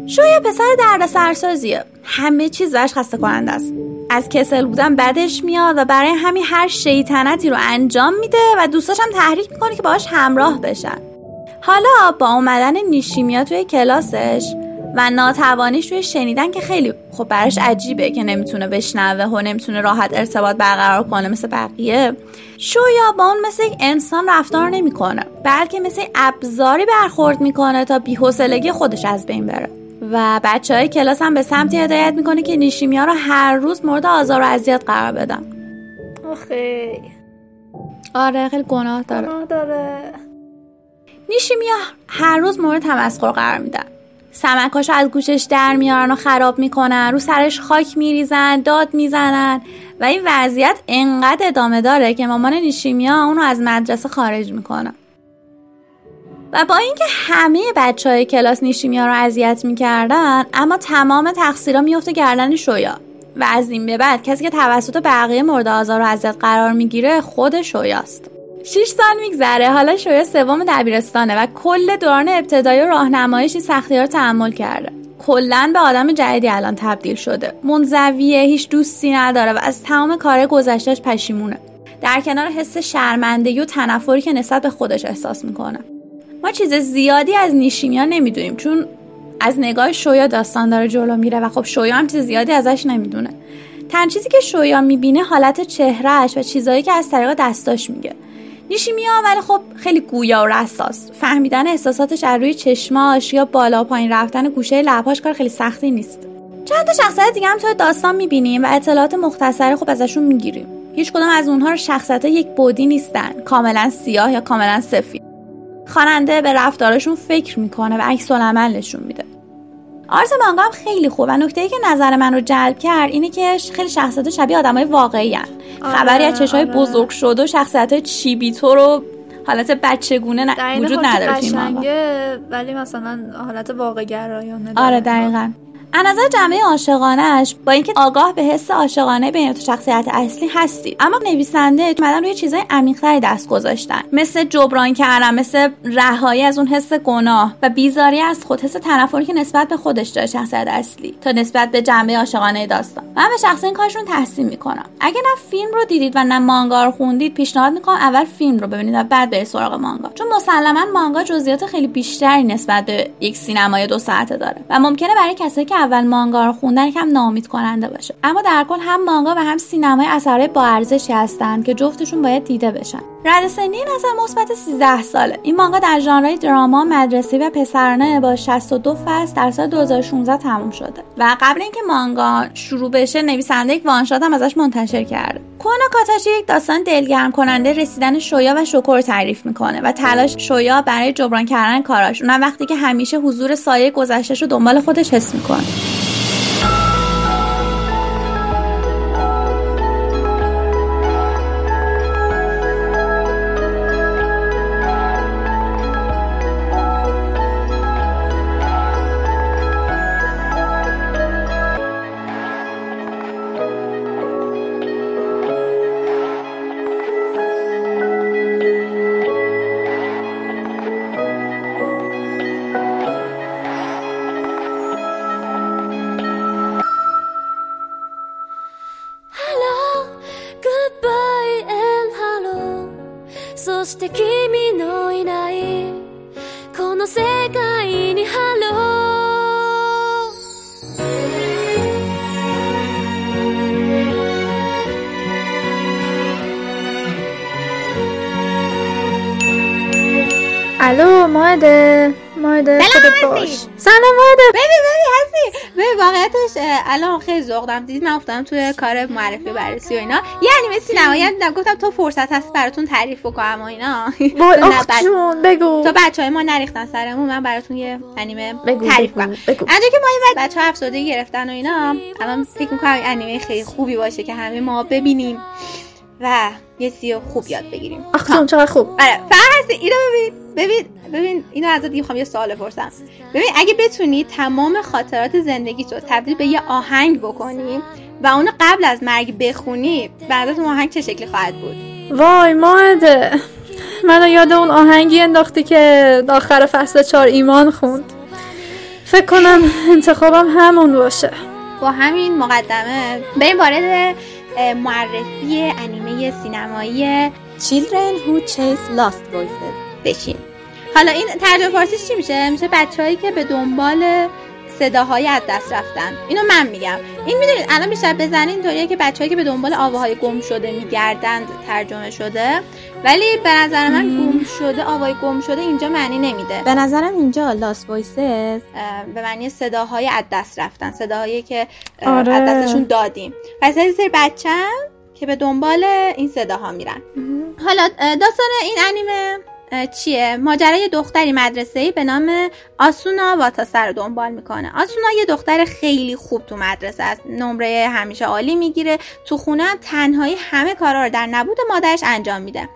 [SPEAKER 12] شویا پسر درد سرسازیه همه چیز بهش خسته کننده است. از کسل بودن بدش میاد و برای همین هر شیطنتی رو انجام میده و دوستاش هم تحریک می‌کنه که باهاش همراه بشن. حالا با اومدن نیشیمیا توی کلاسش و ناتوانیش توی شنیدن که خیلی خب براش عجیبه که نمی‌تونه بشنوه و نمی‌تونه راحت ارتباط برقرار کنه مثل بقیه شویا با اون مثل یک انسان رفتار نمی‌کنه بلکه مثل ابزاری برخورد می‌کنه تا بیحوصلگی خودش از بین بره. و بچه های کلاس هم به سمتی هدایت می‌کنه که نیشیمیا رو هر روز مورد آزار و اذیت قرار بدن.
[SPEAKER 4] آخه.
[SPEAKER 12] آره خیلی گناه داره.
[SPEAKER 4] گناه داره.
[SPEAKER 12] نیشیمیا هر روز مورد تمسخر قرار میدن. سمکاشو از گوشش در میارن و خراب می‌کنن رو سرش خاک میریزن داد می‌زنن و این وضعیت انقدر ادامه داره که مامان نیشیمیا اونو از مدرسه خارج می‌کنه. و با اینکه همه بچه های کلاس نیشیمیا رو اذیت می‌کردن اما تمام تقصیرها میفته گردن شویا. و از این به بعد کسی که توسط بقیه مورد آزار و اذیت قرار می‌گیره خود شویاست. 6 سال میگذره. حالا شویا سوم دبیرستانه و کل دوران ابتدایی و راهنماییش سختی رو تحمل کرده. کلا به آدم جدیدی الان تبدیل شده. منزویه هیچ دوستی نداره و از تمام کار گذشتهش پشیمونه. در کنار حس شرمندگی و تنفری که نسبت به خودش احساس می‌کنه. ما چیز زیادی از نیشیمیا نمی‌دونیم چون از نگاه شویا داستان داره جلو میره و خب شویا هم چیز زیادی ازش نمی‌دونه. تن چیزی که شویا می‌بینه حالت چهرهش و چیزایی که از طریق دستاش میگه. نیشیمیا ولی خب خیلی گویا و رساست فهمیدن احساساتش از روی چشماش یا بالا پایین رفتن گوشه لبهاش کار خیلی سختی نیست. چند تا شخصیت دیگه هم توی داستان می‌بینیم و اطلاعات مختصری خب ازشون می‌گیریم. هیچ کدوم از اونها رو شخصیت یک بودی نیستن. کاملا سیاه یا کاملا سفید. خواننده به رفتارشون فکر می‌کنه و عکس العمل نشون میده. آرت مانگا هم خیلی خوب و نکته ای که نظر من رو جلب کرد اینه که خیلی شخصیت شبیه آدمای واقعی هن. خبری از چشای
[SPEAKER 4] آره.
[SPEAKER 12] بزرگ شده و شخصیت های چیبیتو رو حالت بچگونه ن... وجود نداره
[SPEAKER 4] ولی مثلا حالت واقع گرایانه
[SPEAKER 12] آره دقیقا از نظر جنبه عاشقانهش با اینکه آگاه به حس عاشقانه بین تو شخصیت اصلی هستید اما نویسنده اومدن روی چیزای عمیقتری دست گذاشتن. مثل جبران کردن مثل رهایی از اون حس گناه و بیزاری از خود حس تنفری که نسبت به خودش داره شخصیت اصلی تا نسبت به جنبه عاشقانه داستان. من به شخص این کارشون تحسین می‌کنم اگه نه فیلم رو دیدید و نه مانگا رو خوندید پیشنهاد می‌کنم اول فیلم رو ببینید و بعد برید سراغ مانگا. چون مسلما مانگا جزئیات خیلی بیشتری نسبت به یک سینمای دو ساعته داره. و ممکنه برای کسایی که اول مانگا رو خوندن یکم ناامید کننده باشه. اما در کل هم مانگا و هم سینمای اثرهای با ارزشی هستند که جفتشون باید دیده بشن. رد سنی این مثبت 13 ساله. این مانگا در ژانرهای دراما مدرسه و پسرانه با 62 فصل در سال 2016 تموم شده. و قبل اینکه مانگا شروع بشه نویسنده یک وانشات هم ازش منتشر کرده.
[SPEAKER 7] کونا کاتاشی یک داستان دلگرم کننده رسیدن شویا و شکر تعریف می‌کنه و تلاش شویا برای جبران کردن کاراش. اونم وقتی که همیشه حضور سایه گذشتهش رو دنبال خودش حس می‌کنه. اه، الان ذوق دارم. دیدید من افتادم توی کار معرفی بررسی و اینا. یه انیمه سینمایی دیدم گفتم تو فرصت هست براتون تعریف بکنم و اینا.
[SPEAKER 4] جون بگو.
[SPEAKER 7] تا بچه های ما نریختن سرمون. من براتون یه انیمه
[SPEAKER 4] بگو،
[SPEAKER 7] تعریف
[SPEAKER 4] بگو،
[SPEAKER 7] کنم. انجا که ما این بچه ها افسردگی گرفتن و اینا الان فکر می‌کنم انیمه خیلی خوبی باشه که همه ما ببینیم. و یه سی خوب یاد بگیریم.
[SPEAKER 4] آخ چقدر خوب.
[SPEAKER 7] آره فقط اینو ببین ببین ببین اینو ازت می‌خوام یه سوال بپرسم. ببین اگه بتونی تمام خاطرات زندگی تو تبدیل به یه آهنگ بکنی و اونو قبل از مرگ بخونی بعد اون آهنگ چه شکلی خواهد بود؟
[SPEAKER 4] وای ماده. منو یاد اون آهنگی انداختی که آخر فصل چهار ایمان خوند. فکر کنم انتخابم همون باشه.
[SPEAKER 7] با همین مقدمه. بریم وارد معرفی انیمه سینمایی Children Who Chase Lost Voices بشین حالا این ترجمه فارسیش چی میشه؟ میشه بچههایی که به دنبال صداهای از دست رفتن. اینو من میگم. این می‌دونید الان بیشتر بزنین اینطوریه که بچههایی که به دنبال آواهای گم شده میگردند ترجمه شده. ولی به نظر من گم شده آوای گم شده اینجا معنی نمیده. به نظرم اینجا لاست وایسز به معنی صداهای از دست رفتن. صداهایی که
[SPEAKER 4] آره.
[SPEAKER 7] از دستشون دادیم. پس یه سری بچه که به دنبال این صداها میرن. حالا داستان این انیمه. چیه؟ ماجرای دختری مدرسه به نام آسونا واتاسه رو دنبال می‌کنه. آسونا یه دختر خیلی خوب تو مدرسه است. نمره همیشه عالی می‌گیره. تو خونه هم تنهایی همه کارا رو در نبود مادرش انجام میده.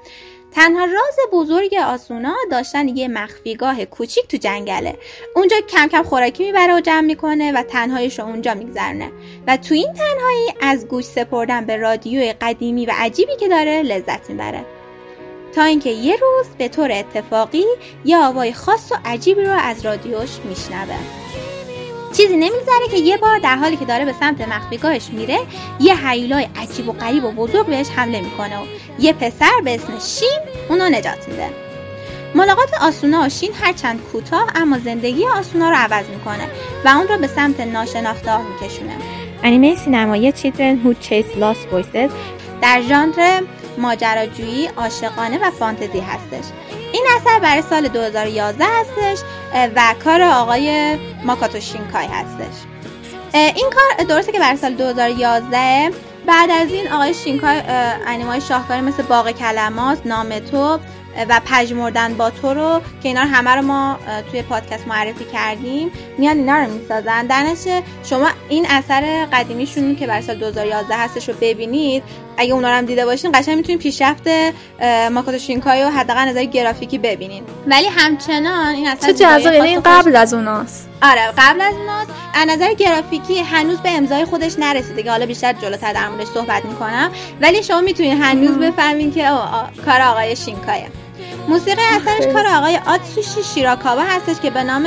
[SPEAKER 7] تنها راز بزرگ آسونا داشتن یه مخفیگاه کوچیک تو جنگله. اونجا کم کم خوراکی می‌بره و جمع می‌کنه و تنهاییش رو اونجا میگذرونه. و تو این تنهایی از گوش سپردن به رادیوی قدیمی و عجیبی که داره لذت می‌بره. تا اینکه یه روز به طور اتفاقی یه آوای خاص و عجیبی رو از رادیوش میشنوه. چیزی نمیگذره که یه بار در حالی که داره به سمت مخفیگاهش میره یه هیولای عجیب و غریب و بزرگ بهش حمله می‌کنه و یه پسر به اسم شین اونو نجات میده. ملاقات آسونا و شین هرچند کوتاه اما زندگی آسونا رو عوض می‌کنه و اون رو به سمت ناشناخته میکشونه. انیمه سینمایی Children Who Chase Lost Voices. در ژانر ماجراجویی عاشقانه و فانتزی هستش. این اثر برای سال 2011 هستش و کار آقای ماکاتو شینکای هستش. این کار درسته که برای سال 2011 بعد از این آقای شینکای انیمای شاهکاری مثل باغ کلمات نام تو و پژمردن با تو رو که اینا رو همه رو ما توی پادکست معرفی کردیم. میان اینا رو می‌سازن. در نتیجه شما این اثر قدیمیشون که برای سال 2011 هستش رو ببینید اگه اونا رو هم دیده باشین قشنگ می‌تونید پیشرفت ماکاتو شینکای رو حداقل نظر گرافیکی ببینید ولی همچنان این اثر
[SPEAKER 4] چه جذاب یعنی این قبل از اوناست.
[SPEAKER 7] آره قبل از اوناست. از نظر گرافیکی هنوز به امضای خودش نرسیده که حالا بیشتر جلوتر در موردش صحبت می‌کنم. ولی شما می‌تونید هنوز بفهمین که آه، آه، کار آقای شینکایه. موسیقی اثرش کار آقای آتسوشی شیراکاوا هستش که به نام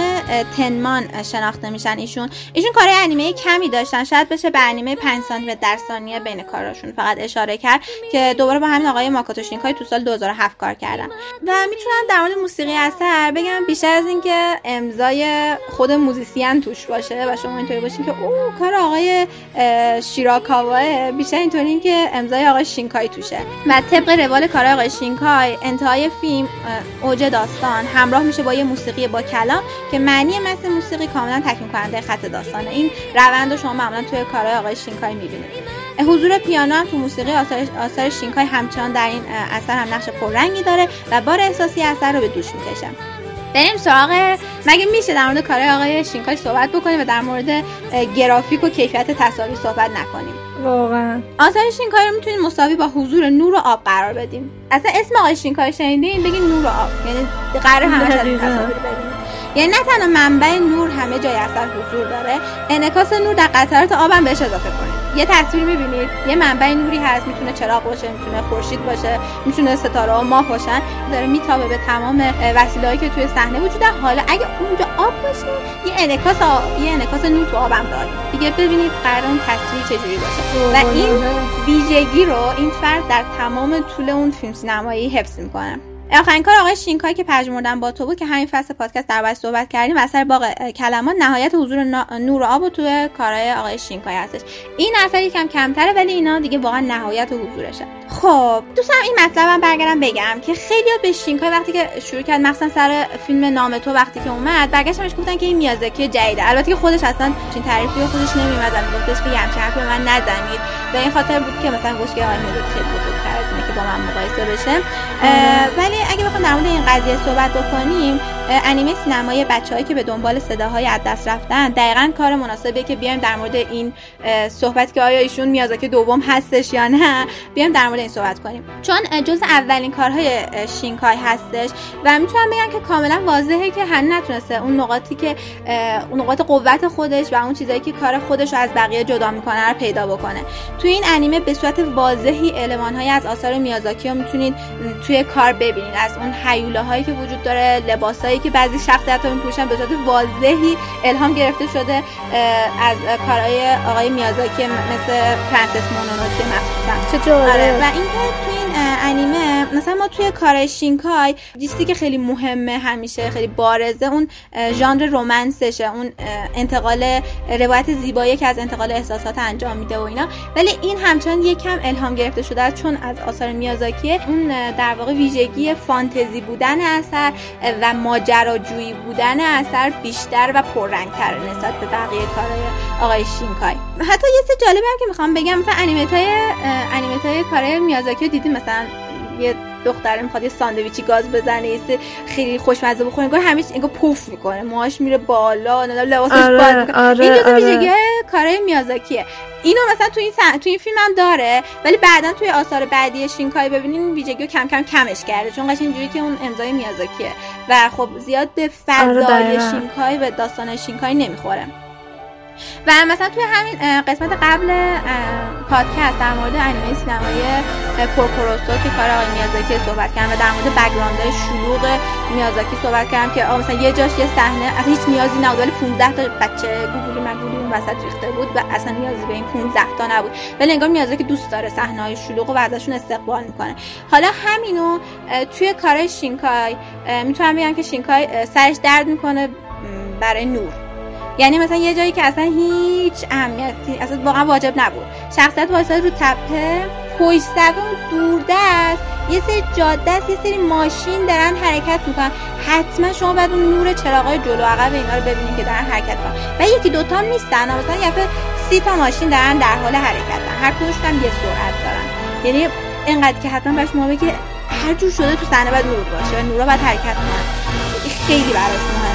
[SPEAKER 7] تنمان شناخته میشن ایشون. ایشون کار انیمه کمی داشتن. شاید بشه به انیمه 5 سانتی در ثانیه بین کاراشون فقط اشاره کرد که دوباره با همین آقای ماکاتو شینکای تو سال 2007 کار کردن. و می‌تونم در مورد موسیقی اثر بگم بیشتر از اینکه امضای خود موزیسین توش باشه و شما اینطوری باشین که او کار آقای اه، شیراکاواه بیشتر اینطوری که امضای آقای شینکای توشه. و طبق روال کار آقای شینکای انتهای فیلم این اوج داستان. همراه میشه با یه موسیقی با کلام که معنی مثل موسیقی کاملا تکمیل کننده خط داستانه. این روند رو شما معمولا توی کارهای آقای شینکای می‌بینید. حضور پیانو هم تو موسیقی آثار, آثار شینکای همچنان در این اثر هم نقش پررنگی داره و بار احساسی اثر رو به دوش می‌کشه. بریم سراغ مگه میشه در مورد کارهای آقای شینکای صحبت بکنیم و در مورد گرافیک و کیفیت تصاویر صحبت نکنیم؟
[SPEAKER 3] واقعا.
[SPEAKER 7] آثار شینکای رو می‌تونیم مساوی با حضور نور و آب قرار بدیم اصلا اسم آقای شینکای شنیدین؟ بگین نور و آب. یعنی قرار همش از تصاویر ببینیم یعنی نه تنها منبع نور همه جای اثر حضور داره. انعکاس نور در قطرات آب هم بهش اضافه کنید. یه تصویر می‌بینید یه منبع نوری هست می‌تونه چراغ باشه می‌تونه خورشید باشه می‌تونه ستاره و ماه باشن. داره میتابه به تمام وسیله‌ای که توی صحنه وجود داره. حالا اگه اونجا آب باشه یه انعکاس یه انعکاس نور تو آبم داره. دیگه ببینید قرار اون تصویر چجوری باشه. و این ویژگی رو این فرد در تمام طول اون فیلم سینمایی حفظ می‌کنه. آخرین کار آقای شینکای که پژمردن با تو بود که همین فصل پادکست در صحبت کردیم اثر باغ کلمات نهایت حضور نور و آب و توی کارهای آقای شینکای هستش. این اثر یکم کمتره ولی اینا دیگه واقعا نهایت حضورشه. خب دوستم این مطلبم برگردم بگم که خیلی به شینکای وقتی که شروع کرد مخصوصا سر فیلم نام تو وقتی که اومد برگشتمش گفتن که این میازاکی جدیده. البته که خودش اصلا این تعریفی خودش نمیومد گفتش که همچین حرفی به من نزنید. به این خاطر بود که مثلا گوش که آقای خیلی بزرگتر از اینه که با من مقایسه بشه. ولی اگه بخوام در مورد این قضیه صحبت بکنیم انیمه سینمایی بچههایی که به دنبال صداهای از دست رفتن دقیقا کار مناسبیه که بیایم در مورد این صحبت که آیا ایشون میازاکی دوم هستش یا نه بیایم در مورد این صحبت کنیم. چون جز اولین کارهای شینکای هستش و می‌تونم بگم که کاملا واضحه که هن نتونسته اون نقاطی که اون نقاط قوت خودش و اون چیزایی که کار خودش رو از بقیه جدا می‌کنه رو پیدا بکنه. توی این انیمه به صورت واضحی المانهایی از آثار میازاکی رو می‌تونید توی کار ببینید. از اون هیولا هایی که وجود داره لباسایی که بعضی شخصیت ها میپوشن به صورت واضحی الهام گرفته شده از کارهای آقای میازاکی مثل پرنسس مونونوکه مخصوصا.
[SPEAKER 3] چه آره؟
[SPEAKER 7] و اینکه انیمه مثلا ما توی کار شینکای چیزی که خیلی مهمه همیشه خیلی بارزه اون ژانر رومنسشه اون انتقال روایت زیبایی که از انتقال احساسات انجام میده و اینا. ولی این همچنان یکم الهام گرفته شده چون از آثار میازاکیه اون در واقع ویژگی فانتزی بودن اثر و ماجراجویی بودن اثر بیشتر و پررنگتر نسبت به بقیه کارهای آقای شینکای. حتی یه سه جالبی هم که می‌خوام بگم مثلا انیمیت های انیمیت های کارهای میازاکی دیدیم مثلا یه دختره می‌خواد یه ساندویچی گاز بزنه یه خیلی خوشمزه بخوره انگار همیشه انگار پوف می‌کنه. موهاش میره بالا نه لباسش
[SPEAKER 3] آره،
[SPEAKER 7] باد می‌کنه.
[SPEAKER 3] آره،
[SPEAKER 7] این
[SPEAKER 3] آره.
[SPEAKER 7] ویژگی کارهای میازاکیه. اینو مثلا تو این سن... تو این فیلم هم داره ولی بعدا توی آثار بعدی شینکای ببینین این ویژگی رو کم کم کمش کرده چون قشنگ اینجوری که اون امضای میازاکیه. و خب زیاد به
[SPEAKER 3] آره،
[SPEAKER 7] فضای. شینکای و داستان شینکای نمی‌خوره. و مثلا توی همین قسمت قبل پادکست در مورد انیمه سینمایی پورکوروسو که کار آقای میازاکی صحبت کردم و در مورد بک‌گراندهای شلوغ میازاکی صحبت کردم که آقا مثلا یه جاش یه صحنه اصلا هیچ نیازی نبود ولی 15 تا بچه گوگولی مگولی اون وسط ریخته بود و اصلا نیازی به این 15 تا نبود. ولی انگار میازاکی دوست داره صحنه‌های شلوغ و ازشون استقبال می‌کنه. حالا همینو توی کارهای شینکای می‌تونم بگم که شینکای سرش درد می‌کنه برای نور. یعنی مثلا یه جایی که اصلا هیچ اهمیتی اصلا واقعا واجب نبود. شخصیت وایساده رو تپه پشت اون دوردست یه سری جاده است یه سری ماشین دارن حرکت می‌کنن. حتما شما باید اون نور چراغای جلو عقب اینا رو ببینید که دارن حرکت کنن و یکی دوتا نیستن مثلا یه سی تا ماشین دارن در حال حرکتن هر کدومشون یه سرعت دارن. یعنی اینقدر که حتما براش مهمه که هر جور شده تو صحنه باید نور باشه و نورا باید حرکت کنن. خیلی براش مهمه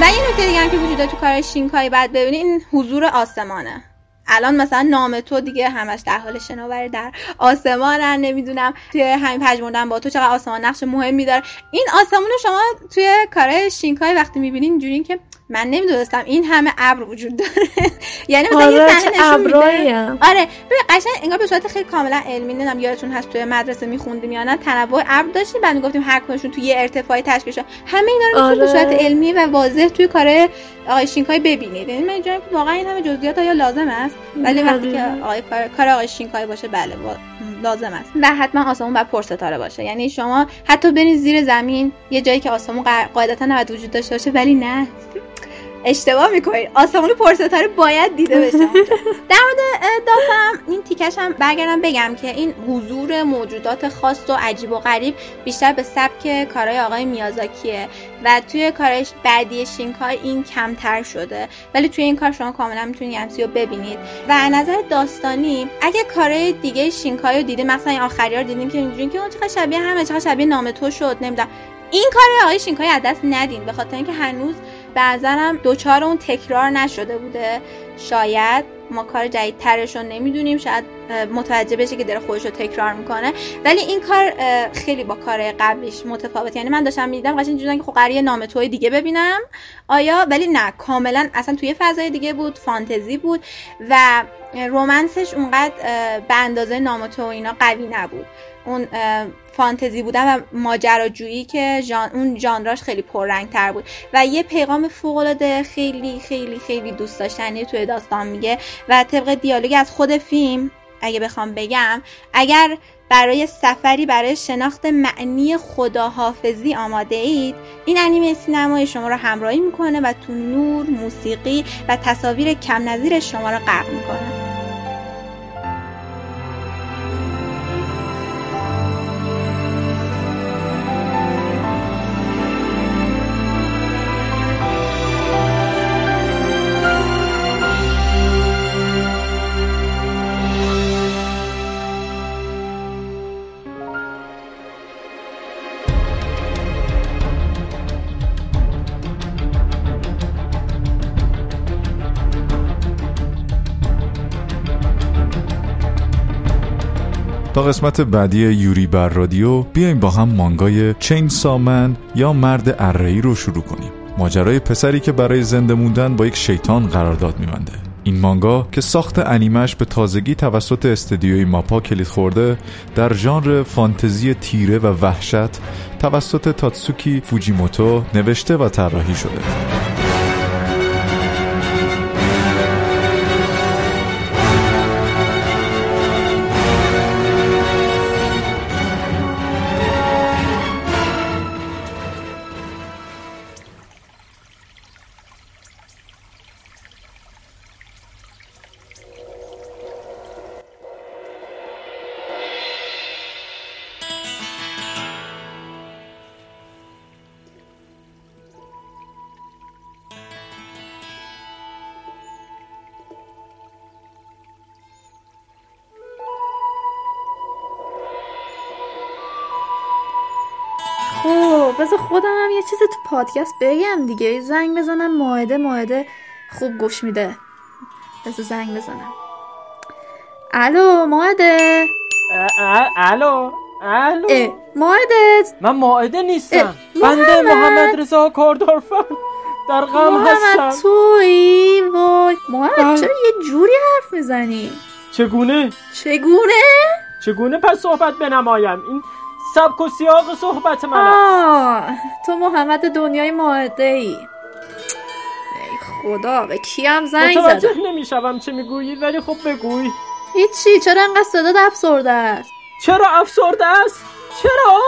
[SPEAKER 7] و یه نکته دیگه هم که وجود تو کار شینکای بعد ببینید این حضور آسمانه. الان مثلا نام تو دیگه همش در حال شناوری در آسمانن نمی‌دونم توی همین پژمردن با تو چقدر آسمان نقش مهمی داره. این آسمون شما توی کار شینکای وقتی می‌بینین اینجوری که من نمی‌دونستم این همه ابر وجود داره یعنی مثلا یه
[SPEAKER 3] آره
[SPEAKER 7] صحنه. آره ببین قشنگ انگار به صورت خیلی کاملا علمی نمی‌دونم یادتون هست توی مدرسه میخوندیم یا نه تنوع ابر داشتیم بعد می‌گفتیم هر کدومشون توی یه ارتفاعی تشکیل همه اینا رو می‌تونید به
[SPEAKER 3] آره.
[SPEAKER 7] صورت علمی و واضح توی کار آقای شینکای ببینید یعنی من که واقعا این همه جزئیات آیا لازم است ولی وقتی که. آقای کار, کار آقای شینکای باشه بله وا- لازم است. و حتما آسمون باید پرستاره باشه. یعنی شما حتی برید زیر زمین یه جایی که آسمون قا- قاعدتا نباید وجود داشته باشه ولی نه. اشتباه می‌کنید آسمون پرستاره باید دیده بشه. در مورد داستانم این تیکش هم برگردم بگم که این حضور موجودات خاص و عجیب و غریب بیشتر به سبک کارهای آقای میازاکیه و توی کارش بعدی شینکای این کمتر شده. ولی توی این کار شما کاملا می‌تونید یمسی رو ببینید. و نظر داستانی اگه کارهای دیگه شینکای رو دیدید مثلا این آخری رو دیدین که اینجوری که اون چقدر شبیه همه چقدر شبیه نام تو شد نمی‌دونم. این کار آقای شینکای از دست ندین به خاطر اینکه هنوز بعضا دوچار اون تکرار نشده بوده. شاید ما کار جدیدترش رو نمی‌دونیم شاید متوجه بشه که داره خودش رو تکرار می‌کنه. ولی این کار خیلی با کار قبلیش متفاوت. یعنی من داشتم می‌دیدم قشنگ اینجوریه که خب قراره نام توی دیگه ببینم. آیا؟ ولی نه کاملا اصلا توی فضای دیگه بود فانتزی بود و رومنسش اونقدر به اندازه نام تو اینا قوی نبود. اون فانتزی بودن و ماجراجویی که جان اون ژانراش خیلی پررنگ تر بود. و یه پیغام فوق العاده خیلی خیلی خیلی دوست داشتنی توی داستان میگه و طبق دیالوگ از خود فیلم اگه بخوام بگم اگر برای سفری برای شناخت معنی خداحافظی آماده اید این انیمه سینمای شما را همراهی می‌کنه و تو نور موسیقی و تصاویر کم نظیر شما را غرق می‌کنه.
[SPEAKER 8] تا قسمت بعدی یوری بر رادیو بیایم با هم مانگای چین سامن یا مرد ارهی رو شروع کنیم. ماجرای پسری که برای زنده موندن با یک شیطان قرارداد میبنده. این مانگا که ساخت انیمش به تازگی توسط استدیوی ماپا کلید خورده در ژانر فانتزی تیره و وحشت توسط تاتسوکی فوجیموتو نوشته و طراحی شده.
[SPEAKER 4] پادکست بگم دیگه. زنگ بزنم ماعده ماعده خوب گوش میده. بذار زنگ بزنم. الو ماعده
[SPEAKER 13] الو الو.
[SPEAKER 4] ماعده
[SPEAKER 13] من ماعده نیستم. بنده محمد. رضا کاردارفر در غم
[SPEAKER 4] محمد
[SPEAKER 13] هستم.
[SPEAKER 4] توی وای. محمد چرا یه جوری حرف می‌زنی؟
[SPEAKER 13] چگونه؟
[SPEAKER 4] چگونه؟
[SPEAKER 13] چگونه پس صحبت بنمایم؟ این سبک و سیاق صحبت من
[SPEAKER 4] آه تو محمد دنیای ماعده ای خدا به کیم زنگ
[SPEAKER 13] متوجه
[SPEAKER 4] زدم؟
[SPEAKER 13] نمی‌شوم چه می‌گویی ولی خب بگوی.
[SPEAKER 4] هیچی چرا انقدر صدات افسرده است؟
[SPEAKER 13] چرا افسرده است؟ چرا؟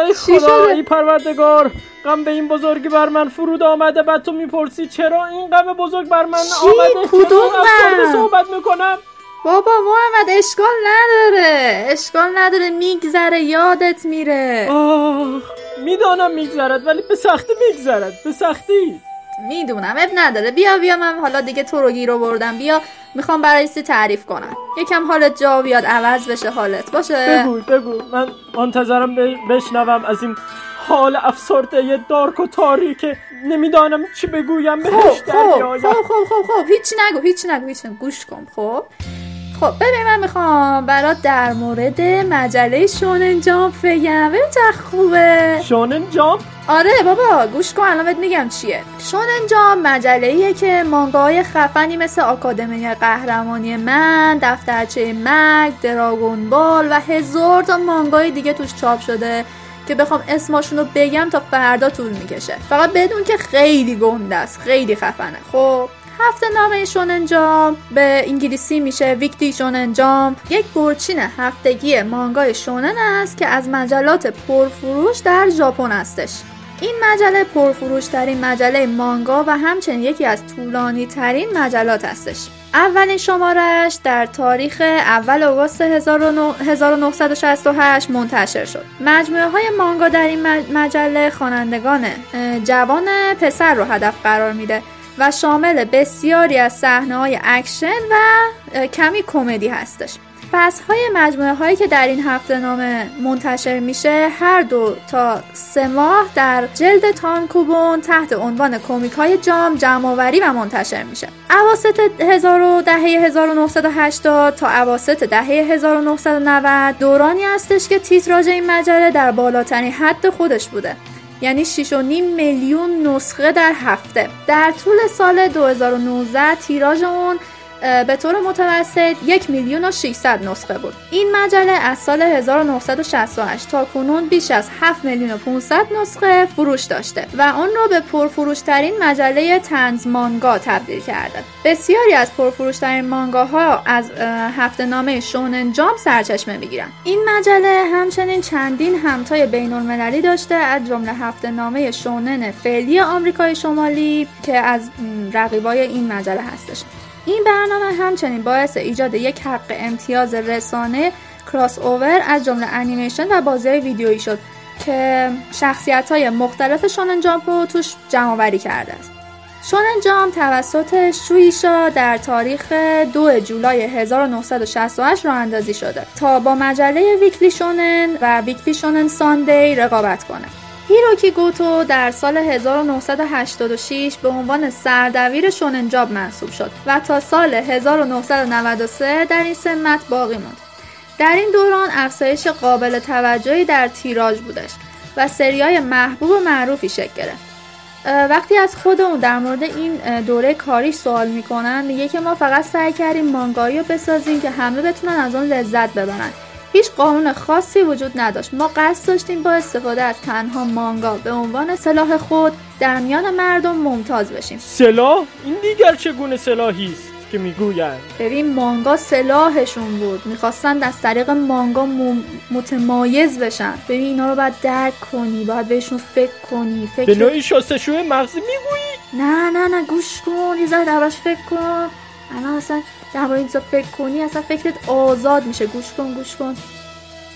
[SPEAKER 13] ای خدا؟ ای پروردگار غم به این بزرگی بر من فرود آمده بعد تو می‌پرسی چرا این غم بزرگ بر من
[SPEAKER 4] چی؟
[SPEAKER 13] آمده؟
[SPEAKER 4] کدوم غم؟
[SPEAKER 13] صحبت می‌کنم؟
[SPEAKER 4] بابا محمد اشکال نداره. اشکال نداره. میگذره یادت میره.
[SPEAKER 13] آه می‌دانم میگذرد ولی به سختی میگذرد. به سختی.
[SPEAKER 4] می‌دونم. اب نداره. بیا بیا من حالا دیگه تو رو گیر آوردم. بیا می‌خوام برای سی تعریف کنم؟ یکم حالت جا بیاد عوض بشه حالت. باشه؟
[SPEAKER 13] بگو بگو. من منتظرم بشنوم از این حال افسرده دارک و تاریک نمی‌دانم چی بگویم
[SPEAKER 4] خب
[SPEAKER 13] بهش
[SPEAKER 4] خب خب
[SPEAKER 13] میآید.
[SPEAKER 4] خب خب خب. هیچی نگو هیچی نگو هیچی نگو. گوش کن. خب؟ خب ببین من می‌خوام برات در مورد مجله شونن جامپ بگم. ببین چقدر خوبه.
[SPEAKER 13] شونن جامپ؟
[SPEAKER 4] آره بابا گوش کن الان بهت میگم چیه. شونن جامپ مجله ایه که مانگاهای خفنی مثل آکادمی قهرمانی من دفترچه مگ دراگون بال و هزار تا مانگای دیگه توش چاپ شده که بخوام اسماشون رو بگم تا فردا طول می‌کشه. فقط بدون که خیلی گنده است خیلی خفنه. خب؟ هفته نامه شونن جامپ به انگلیسی میشه ویکتی شونن جامپ یک برچین هفتگی مانگای شونن است که از مجلات پرفروش در ژاپن هستش این مجله پرفروشترین مجله مانگا و همچنین یکی از طولانی ترین مجلات هستش اولین شمارش در تاریخ اول آگوست 1968 منتشر شد. مجموعه های مانگا در این مجله خوانندگان جوان پسر رو هدف قرار میده. و شامل بسیاری از صحنه های اکشن و کمی کمدی هستش. فصل های مجموعه هایی که در این هفته نامه منتشر میشه هر دو تا سه ماه در جلد tankobon تحت عنوان کمیک های جامپ جمعآوری و منتشر میشه. اواسط هزار دهه 1980 تا اواسط دهه 1990 دورانی هستش که تیتراژ این مجله در بالاترین حد خودش بوده. یعنی 6.5 میلیون نسخه در هفته. در طول سال 2019 تیراژ اون به طور متوسط یک میلیون و 600 نسخه بود. این مجله از سال 1968 تا کنون بیش از 7 میلیون و 500 نسخه فروش داشته و آن را به پرفروشترین مجله تنز مانگا تبدیل کرده. بسیاری از پرفروشترین مانگاها از هفته نامه شونن جام سرچشمه می‌گیرند. این مجله همچنین چندین همتای بین المللی داشته از جمله هفته نامه شونن فعلی آمریکای شمالی که از رقیبای این مجله هستش. این برنامه همچنین باعث ایجاد یک حق امتیاز رسانه کراس اوور از جمله انیمیشن و بازی ویدیویی شد که شخصیت های مختلف شونن جامپ رو توش جمع کرده است. شونن جامپ توسط شویشا در تاریخ 2 جولای 1968 راه اندازی شده تا با مجله ویکلی شونن و ویکلی شونن ساندی رقابت کنه. هیروکی گوتو در سال 1986 به عنوان سردبیر شوننجاب محسوب شد و تا سال 1993 در این سمت باقی موند. در این دوران افزایش قابل توجهی در تیراژ بودش و سریای محبوب و معروفی شکل گرفت. وقتی از خودمون در مورد این دوره کاریش سوال می‌کنن میگه که ما فقط سعی کردیم مانگایی رو بسازیم که همه بتونن از آن لذت ببرن هیچ قانون خاصی وجود نداشت. ما قصد داشتیم با استفاده از تنها مانگا به عنوان سلاح خود در میان مردم ممتاز بشیم.
[SPEAKER 13] سلاح؟ این دیگر چگونه سلاحی است که می‌گویند؟
[SPEAKER 4] ببین مانگا سلاحشون بود. می‌خواستن از طریق مانگا متمایز بشن. ببین اینا رو باید درک کنی باید بهشون فکر کنی فکر
[SPEAKER 13] به نوعی شستشوی مغزی می‌گویی؟
[SPEAKER 4] نه نه نه گوش کن یه ذره فکر کن. الان اصلا درباره این فکر کنی اصلا فکرت آزاد میشه. گوش کن گوش کن.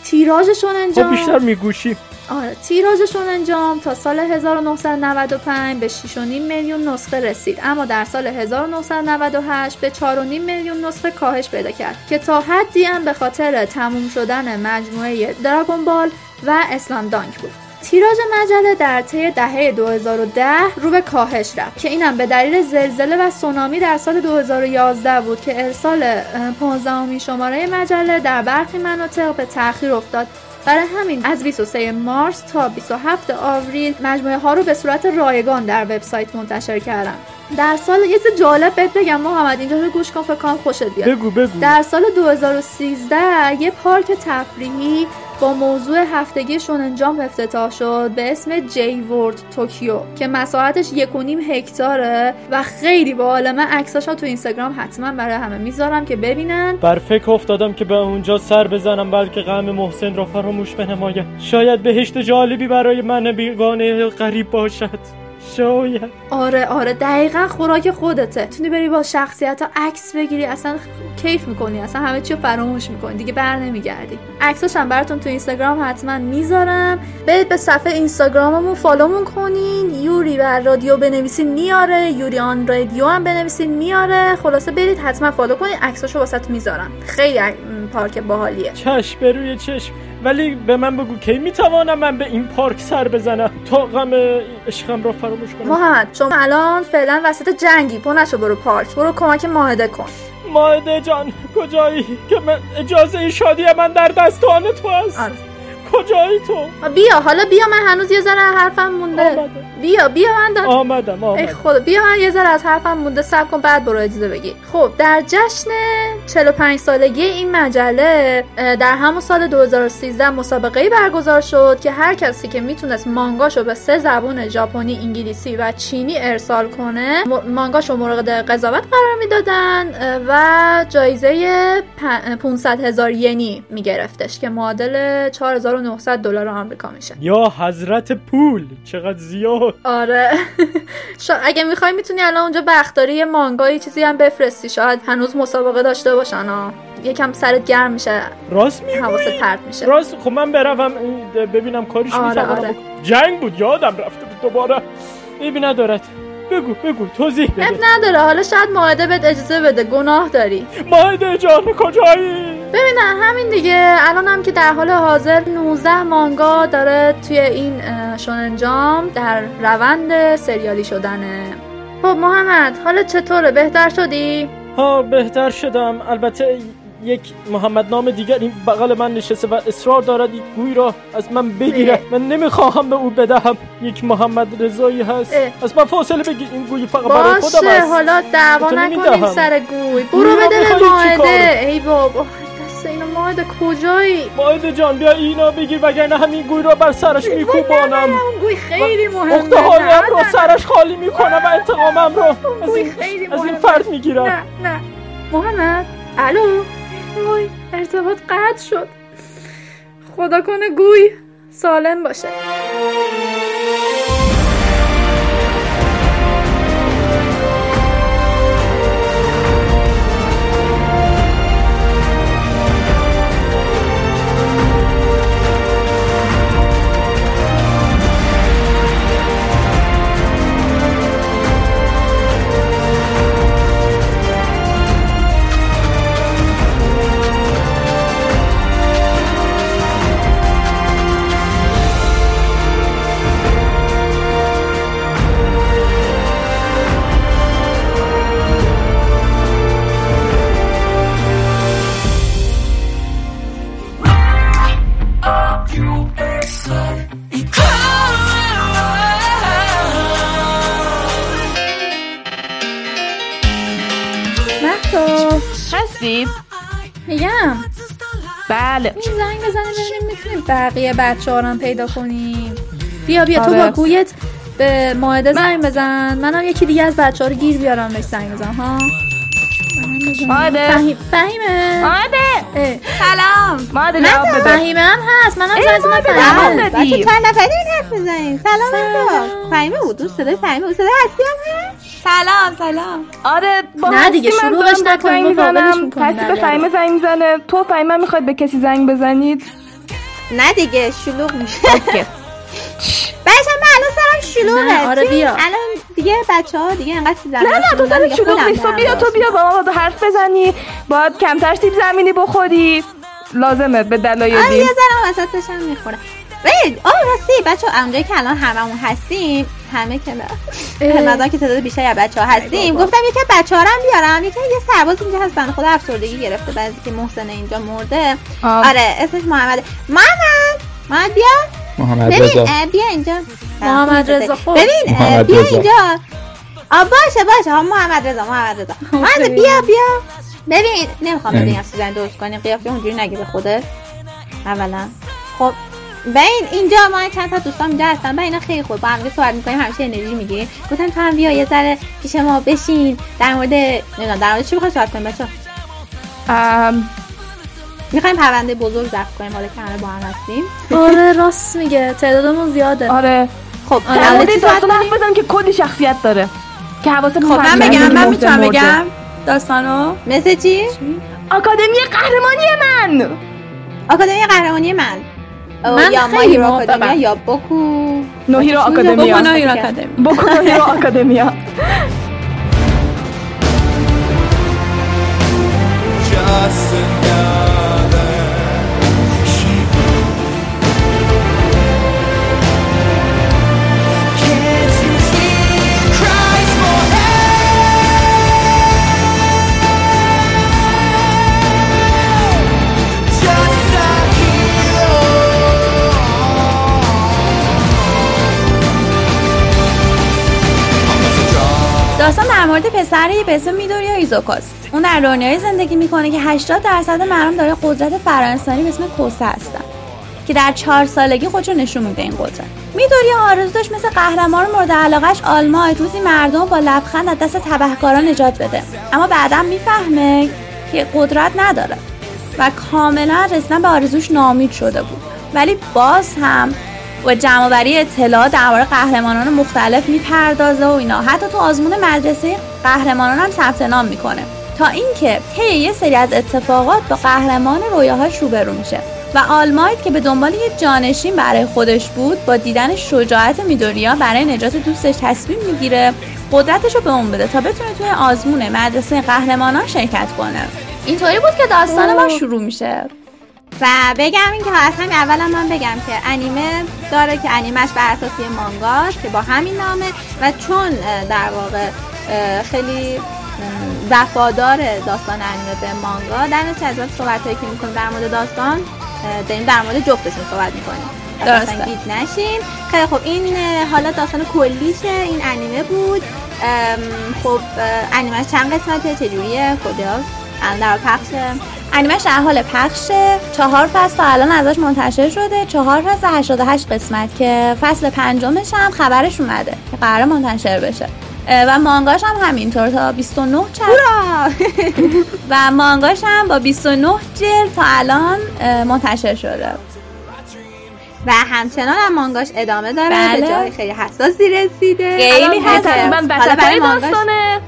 [SPEAKER 4] تیراژشون انجام
[SPEAKER 13] خب بیشتر میگوشی.
[SPEAKER 4] آره تیراژشون انجام تا سال 1995 به 6.5 میلیون نسخه رسید. اما در سال 1998 به 4.5 میلیون نسخه کاهش پیدا کرد که تا حدی هم به خاطر تموم شدن مجموعه دراگون بال و اسلام دانک بود. تیراژ مجله در طی دهه 2010 رو به کاهش رفت که اینم به دلیل زلزله و سونامی در سال 2011 بود که ارسال 15 شماره مجله در برخی مناطق به تاخیر افتاد. برای همین از 23 مارس تا 27 آوریل مجموعه ها رو به صورت رایگان در وبسایت منتشر کردم در سال یه جالب بهت بگم محمد اینجا رو گوش کن فکر خوشت بیاد.
[SPEAKER 13] بگو بگو.
[SPEAKER 4] در سال 2013 یه پارک تفریحی با موضوع هفتگی شوننجام افتتاح شد به اسم جی ورد توکیو که مساحتش یک و نیم هکتاره و خیلی با من عکساش تو اینستاگرام حتما برای همه می‌ذارم که ببینن.
[SPEAKER 13] بر فکر افتادم که به اونجا سر بزنم بلکه غم محسن را فراموش بنمایم شاید گشت جالبی برای من بیگانه غریب باشد. شاید.
[SPEAKER 4] آره آره دقیقا خوراک خودته. تونی بری با شخصیت ها عکس بگیری اصلا کیف می‌کنی اصلا همه چی فراموش می‌کنی دیگه بر نمیگردی. عکساش هم براتون تو اینستاگرام حتما می‌ذارم. برید به صفحه اینستاگراممون follow مون کنین. یوری اند رادیو بنویسین میاره. یوری آن رادیو هم بنویسین میاره. خلاصه برید حتما follow کنین. عکساشو واست می‌ذارم. خیلی پارک باحالیه.
[SPEAKER 13] چشم به روی چشم. ولی به من بگو کی می‌توانم من به این پارک سر بزنم؟ تا غم عشقم را فراموش کنم.
[SPEAKER 4] محمد شما الان فعلا وسط جنگی. پونشو برو پارک. برو کمک ماهده کن.
[SPEAKER 13] ماهده جان کجایی؟ که من اجازه شادی من در دستان تو است. آره. کجایی تو؟
[SPEAKER 4] بیا حالا بیا من هنوز یه ذره حرفم مونده. آمده. بیا بیا من
[SPEAKER 13] دار... آمدم آمدم.
[SPEAKER 4] خدا بیا من یه ذره از حرفم مونده. سب کن بعد برو اجازه بگی. خب در جشن 45 سالگی این مجله در همون سال 2013 مسابقه برگزار شد که هر کسی که می‌تونست مانگاشو به سه زبون ژاپنی، انگلیسی و چینی ارسال کنه مانگاشو مورد قضاوت قرار می‌دادن و جایزه 500 هزار ینی میگرفتش که معادل 4000 1900 دلار آمریکا میشه.
[SPEAKER 13] یا حضرت پول چقدر زیاد.
[SPEAKER 4] آره. اگه می‌خوای می‌تونی الان اونجا بختاری یه مانگایی چیزی هم بفرستی. شاید هنوز مسابقه داشته باشن ها. یکم سرت گرم میشه.
[SPEAKER 13] راست می‌گویی
[SPEAKER 4] حواست پرت میشه.
[SPEAKER 13] راست. خب من بروم ببینم کارش
[SPEAKER 4] آره، آره.
[SPEAKER 13] جنگ بود یادم رفته بود دوباره. ایبی ندارد. بگو بگو توضیح
[SPEAKER 4] اب
[SPEAKER 13] بده
[SPEAKER 4] نداره. حالا شاید ماهده بهت اجازه بده. گناه داری.
[SPEAKER 13] ماهده جان کجایی؟
[SPEAKER 4] ببینم همین دیگه. الان هم که در حال حاضر 19 مانگا داره توی این شوننجام در روند سریالی شدنه. خب محمد حالا چطوره؟ بهتر شدی؟
[SPEAKER 13] ها بهتر شدم. البته یک محمد نام دیگر این بغل من نشسته و اصرار دارد یک گوی را از من بگیره من نمی‌خواهم به او بدهم. یک محمد رضایی هست.
[SPEAKER 4] اه.
[SPEAKER 13] از من فاصله بگیر. این گوی فقط برای خودم
[SPEAKER 4] باشه حالا دعوا نکنیم. سر گوی. برو بده به؟ ماهده. ای بابا دست اینو ماهده کجایی؟
[SPEAKER 13] ماهده جان بیا اینا بگیر وگرنه همین گوی را بر سرش میکوبانم.
[SPEAKER 4] اون گوی خیلی مهمه.
[SPEAKER 13] اخت حالم
[SPEAKER 4] نه،
[SPEAKER 13] را
[SPEAKER 4] نه،
[SPEAKER 13] سرش خالی می‌کنم و انتقامم را از این, از این. فرد می‌گیرم.
[SPEAKER 4] نه نه. محمد الو؟ وای ارتباط قطع شد. خدا کنه گوی سالم باشه. بقیه بچه ها هم پیدا کنیم. بیا بیا تو
[SPEAKER 3] آره.
[SPEAKER 4] با گویت به ماهده زنگ بزن. منم یکی دیگه از بچه ها رو گیر بیارم بهش زنگ بزن ها.
[SPEAKER 3] ماهده.
[SPEAKER 4] فهیم فهیمه.
[SPEAKER 7] سلام.
[SPEAKER 3] ماهده جواب بده.
[SPEAKER 4] فهیمه هم هست. منم زنگ زدم
[SPEAKER 3] ماهده
[SPEAKER 4] فهیمه.
[SPEAKER 7] بچه چند نفری این حرف می‌زنیم سلام فهیمه بود. اون صدای فهیمه بود. صدای هستی هم هست؟ سلام سلام.
[SPEAKER 3] آره با
[SPEAKER 4] نه دیگه،
[SPEAKER 3] بهت
[SPEAKER 4] نکنیم،
[SPEAKER 3] زنگ
[SPEAKER 4] مقابلش
[SPEAKER 3] می‌زنم.
[SPEAKER 4] می‌کنیم.
[SPEAKER 3] هستی به. فهیمه زنگ می‌زنه. تو فهیمه می‌خواید به کسی زنگ بزنید.
[SPEAKER 7] نه دیگه شلوغ میشه. بچه من الان سرم شلوغه.
[SPEAKER 4] آره بیا.
[SPEAKER 7] الان دیگه بچه ها دیگه انقدر سیب
[SPEAKER 3] نه نه تو سرت شلوغ نیست تو بیا تو بیا با ما حرف بزنی. باید کمتر سیب زمینی بخوری. لازمه به
[SPEAKER 7] آره یه
[SPEAKER 3] دلایلی
[SPEAKER 7] ذره وسط داشتم می‌خورم وید آه راستی. بچه اونجایی که الان هممون هستیم همه که نه. که تعداد بیشتری از بچه ها هستیم. گفتم یکی بچه ها رو هم بیارم. یکی یه سرباز اینجا هست بنده خدا افسردگی گرفته بعضی که محسن اینجا مرده.
[SPEAKER 3] آه.
[SPEAKER 7] آره اسمش محمد. محمد! محمد بیا.
[SPEAKER 10] محمد
[SPEAKER 7] ببین
[SPEAKER 10] رضا.
[SPEAKER 7] بیا اینجا.
[SPEAKER 4] محمد رضا خب.
[SPEAKER 7] ببین بیا
[SPEAKER 10] رضا.
[SPEAKER 7] اینجا. آ باشه باشه. ها محمد رضا محمد رضا. محمد بیا بیا. ببین نمی‌خوام
[SPEAKER 10] ام.
[SPEAKER 7] بگم season درست کنی قیافه اونجوری نگی به خودت. اولا. خب ببین اینجا ما چند تا دوستان اینجا هستن. با اینا خیلی خوب با هم صحبت می‌کنیم همیشه انرژی می‌گیریم گفتن تو هم بیا یه ذره پیش ما بشین. در مورد نمی‌دونم در مورد چی می‌خوای صحبت کنیم بچه
[SPEAKER 3] ام،
[SPEAKER 7] می‌خوایم پرونده بزرگ ضبط کنیم حالا که همه با هم هستیم.
[SPEAKER 4] آره راست میگه. تعدادمون زیاده.
[SPEAKER 3] آره.
[SPEAKER 7] خب
[SPEAKER 3] در
[SPEAKER 7] در
[SPEAKER 3] مورد داستان
[SPEAKER 7] کنیم؟
[SPEAKER 3] حرف بزن که کلی شخصیت داره. که حواست
[SPEAKER 7] خب من بگم من می‌تونم بگم؟ داستانو؟ مثل چی؟
[SPEAKER 3] آکادمی قهرمانی من.
[SPEAKER 7] آکادمی قهرمانی من.
[SPEAKER 4] من
[SPEAKER 7] یا ما
[SPEAKER 4] خیلی موافقم.
[SPEAKER 7] آکادمیا یا بوکو
[SPEAKER 3] نوهیرو آکادمیا.
[SPEAKER 7] بوکو نوهیرو آکادمی
[SPEAKER 3] بوکو نوهیرو آکادمیا.
[SPEAKER 6] Just
[SPEAKER 7] مورد پسری به اسم میدوریا ایزوکاس اون در دنیای زندگی می‌کنه که 80 درصد مردم داره قدرت فرانسوی به اسم کوسه هستن که در چهار سالگی خودش رو نشون میده این قدرت. میدوریا آرزو داشت مثل قهرمان مورد علاقش آلمای روزی مردم با لبخند از دست تبهکاران نجات بده. اما بعدا می‌فهمه که قدرت نداره و کاملا رسیدن به آرزوش نامید شده بود.
[SPEAKER 3] ولی باز هم و جمعآوری اطلاعات درباره قهرمانان مختلف می‌پردازه و اینا. حتی تو آزمون مدرسه قهرمانان هم ثبت نام می‌کنه. تا اینکه طی یه سری از اتفاقات با قهرمان رویاهاش روبرو میشه. و آلمایت که به دنبال یه جانشین برای خودش بود با دیدن شجاعت میدوریا برای نجات دوستش تصمیم می‌گیره قدرتش رو به اون بده تا بتونه توی آزمون مدرسه قهرمانان شرکت کنه. اینطوری بود که داستان ما شروع میشه.
[SPEAKER 7] و بگم این که از همین اولا من بگم که انیمه داره که انیمش بر اساس یه مانگاست که با همین نامه و چون در واقع خیلی وفادار داستان انیمه به مانگا در نتیجه از صحبت هایی که می‌کنیم در مورد داستان داریم در مورد جفتشون صحبت می‌کنیم.
[SPEAKER 3] درسته.
[SPEAKER 7] درسته گیج نشین. خیلی خب این حالا داستان کلیشه. این انیمه بود. خب اه، انیمش چند قسمته؟ چجوریه؟ کجاست؟ در پخشه
[SPEAKER 3] انیمش در حال پخشه چهار فصل تا الان ازش منتشر شده. چهار فصل 88 قسمت که فصل پنجمش هم خبرش اومده که قرار منتشر بشه. و مانگاش هم همینطور تا 29 چپ و مانگاش هم با 29 جلد تا الان منتشر شده.
[SPEAKER 7] و همچنان هم مانگاش ادامه داره
[SPEAKER 3] بله.
[SPEAKER 7] به جای خیلی حساسی رسیده.
[SPEAKER 3] خیلی حساس.
[SPEAKER 9] من
[SPEAKER 7] برای مانگاش-
[SPEAKER 9] داستانه.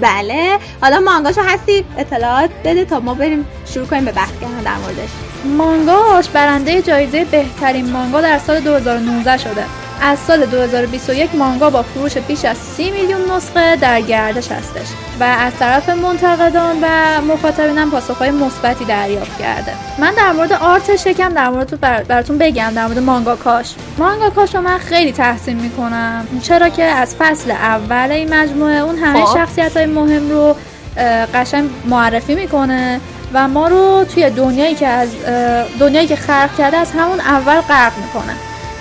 [SPEAKER 7] بله. حالا مانگاشو هستی اطلاعات بده تا ما بریم شروع کنیم به بحث کردن در موردش.
[SPEAKER 4] مانگاش برنده جایزه بهترین مانگا در سال 2019 شده. از سال 2021 مانگا با فروش بیش از 30 میلیون نسخه در گردش هستش و از طرف منتقدان و مخاطبین هم پاسخهای مثبتی دریافت کرده. من در مورد آرتش یکم در مورد بر- براتون بگم در مورد مانگاکاش. مانگاکاش رو من خیلی تحسین می‌کنم. چرا که از فصل اول این مجموعه اون همه
[SPEAKER 3] خب.
[SPEAKER 4] شخصیت های مهم رو قشنگ معرفی می‌کنه و ما رو توی دنیایی که از دنیایی که خلق کرده از همون اول غرق می‌کنه.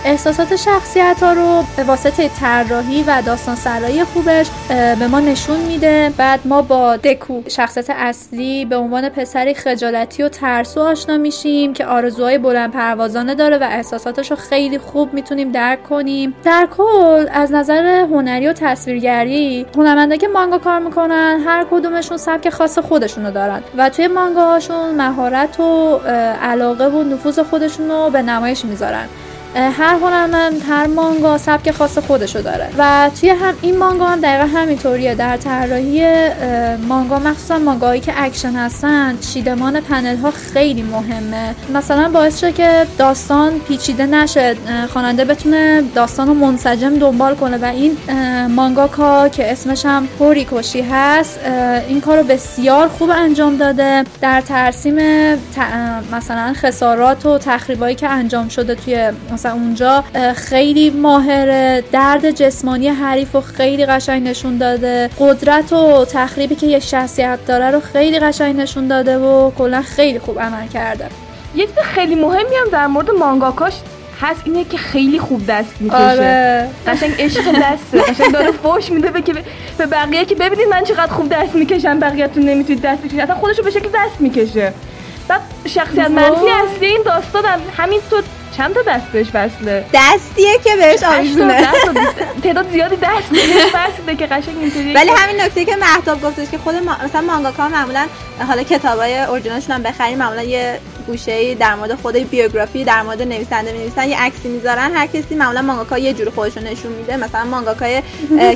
[SPEAKER 4] احساسات شخصیت ها رو به واسطه طراحی و داستان سرایی خوبش به ما نشون میده. بعد ما با دکو شخصیت اصلی به عنوان پسری خجالتی و ترسو آشنا میشیم که آرزوهای بلند پروازانه داره و احساساتش رو خیلی خوب می‌تونیم درک کنیم. در کل از نظر هنری و تصویرگری هنرمنده که مانگا کار می‌کنن هر کدومشون سبک خاص خودشونو دارن و توی مانگاهاشون مهارت و علاقه و نفوذ خودشون رو به نمایش می‌ذارن. هر هنرمند هر مانگا سبک خاص خودشو داره. و توی هم این مانگا هم دقیقا همینطوریه. در طراحی مانگا مخصوصا مانگاهایی که اکشن هستن چیدمان پنل ها خیلی مهمه. مثلا باعث شده که داستان پیچیده نشه خواننده بتونه داستان رو منسجم دنبال کنه. و این mangaka که اسمش هم هوریکوشی هست این کار رو بسیار خوب انجام داده. در ترسیم مثلا خسارات و تخریبایی که انجام شده توی مثلا اونجا خیلی ماهره درد جسمانی حریف رو خیلی قشنگ نشون داده. قدرت و تخریبی که یک شخصیت داره رو خیلی قشنگ نشون داده و کلا خیلی خوب عمل کرده.
[SPEAKER 9] یه چیز خیلی مهمی هم در مورد مانگاکاش هست اینه که خیلی خوب دست می‌کشه.
[SPEAKER 4] آره.
[SPEAKER 9] قشنگ عشق دسته قشنگ داره فوش میده به که به بقیه که ببینید من چقدر خوب دست می‌کشم بقیه‌تون نمی‌تونید دست بکشید. اصلا خودشو به شکل دست می‌کشه. بعد شخصیت منفی اصلی این داستان هم همینطور چند تا دست بهش وصله؟
[SPEAKER 7] دستیه که بهش آویزونه
[SPEAKER 9] تعداد زیادی دست بهش وصله که قشنگ اینطوریه
[SPEAKER 7] ولی همین نکته که مهتاب گفتش که خود ما... مثلا مانگاکا معمولا حالا کتابای اورجینالشون هم بخریم معمولا یه گوشه در مورد خود بیوگرافی در مورد نویسنده می‌نویسن یه عکسی می‌ذارن هر کسی معمولا مانگاکا یه جور خودشون نشون میده. مثلا مانگاکای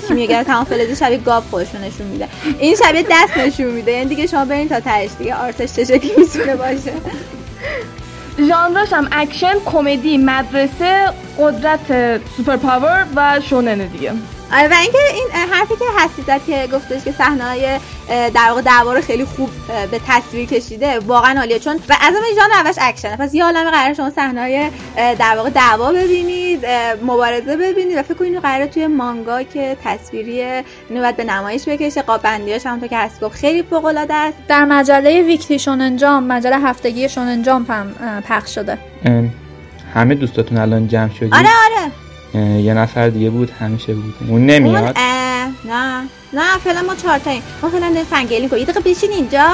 [SPEAKER 7] کیمیاگر تمام فلزی شبیه گاو خودشون نشون میده. این شبیه دست نشون میده. یعنی دیگه شما برین تا تهش دیگه art ش چه شکلی می‌تونه باشه.
[SPEAKER 9] ژانرش هم اکشن کمدی مدرسه قدرت super power و shonen دیگه.
[SPEAKER 7] آره و اینکه این حرفی که هستی زد که گفتش که صحنه‌های اه، در واقع دعوا رو خیلی خوب به تصویر کشیده واقعا عالیه. چون و از همه ژانر اولش اکشنه. پس یه عالمه قرار شما صحنه‌های اه، در واقع دعوا ببینید مبارزه ببینید و فکر کنید قراره توی مانگا که تصویری اینو باید به نمایش بکشه. قاب بندیاش همونطور که هست. گفت خیلی فوق العاده است.
[SPEAKER 4] در مجله ویکلی شونن جامپ مجله هفتگی شونن هم اه، پخش شده.
[SPEAKER 10] ام، همه دوستاتون الان جمع شدید.
[SPEAKER 7] آره آره.
[SPEAKER 10] یه نفر دیگه بود همیشه بود. اون
[SPEAKER 7] اون
[SPEAKER 10] نمیاد
[SPEAKER 7] اه، نه نه فعلا ما چهار تاییم ما فعلا داریم فنگلی کنیم یه دقیقه بشین اینجا.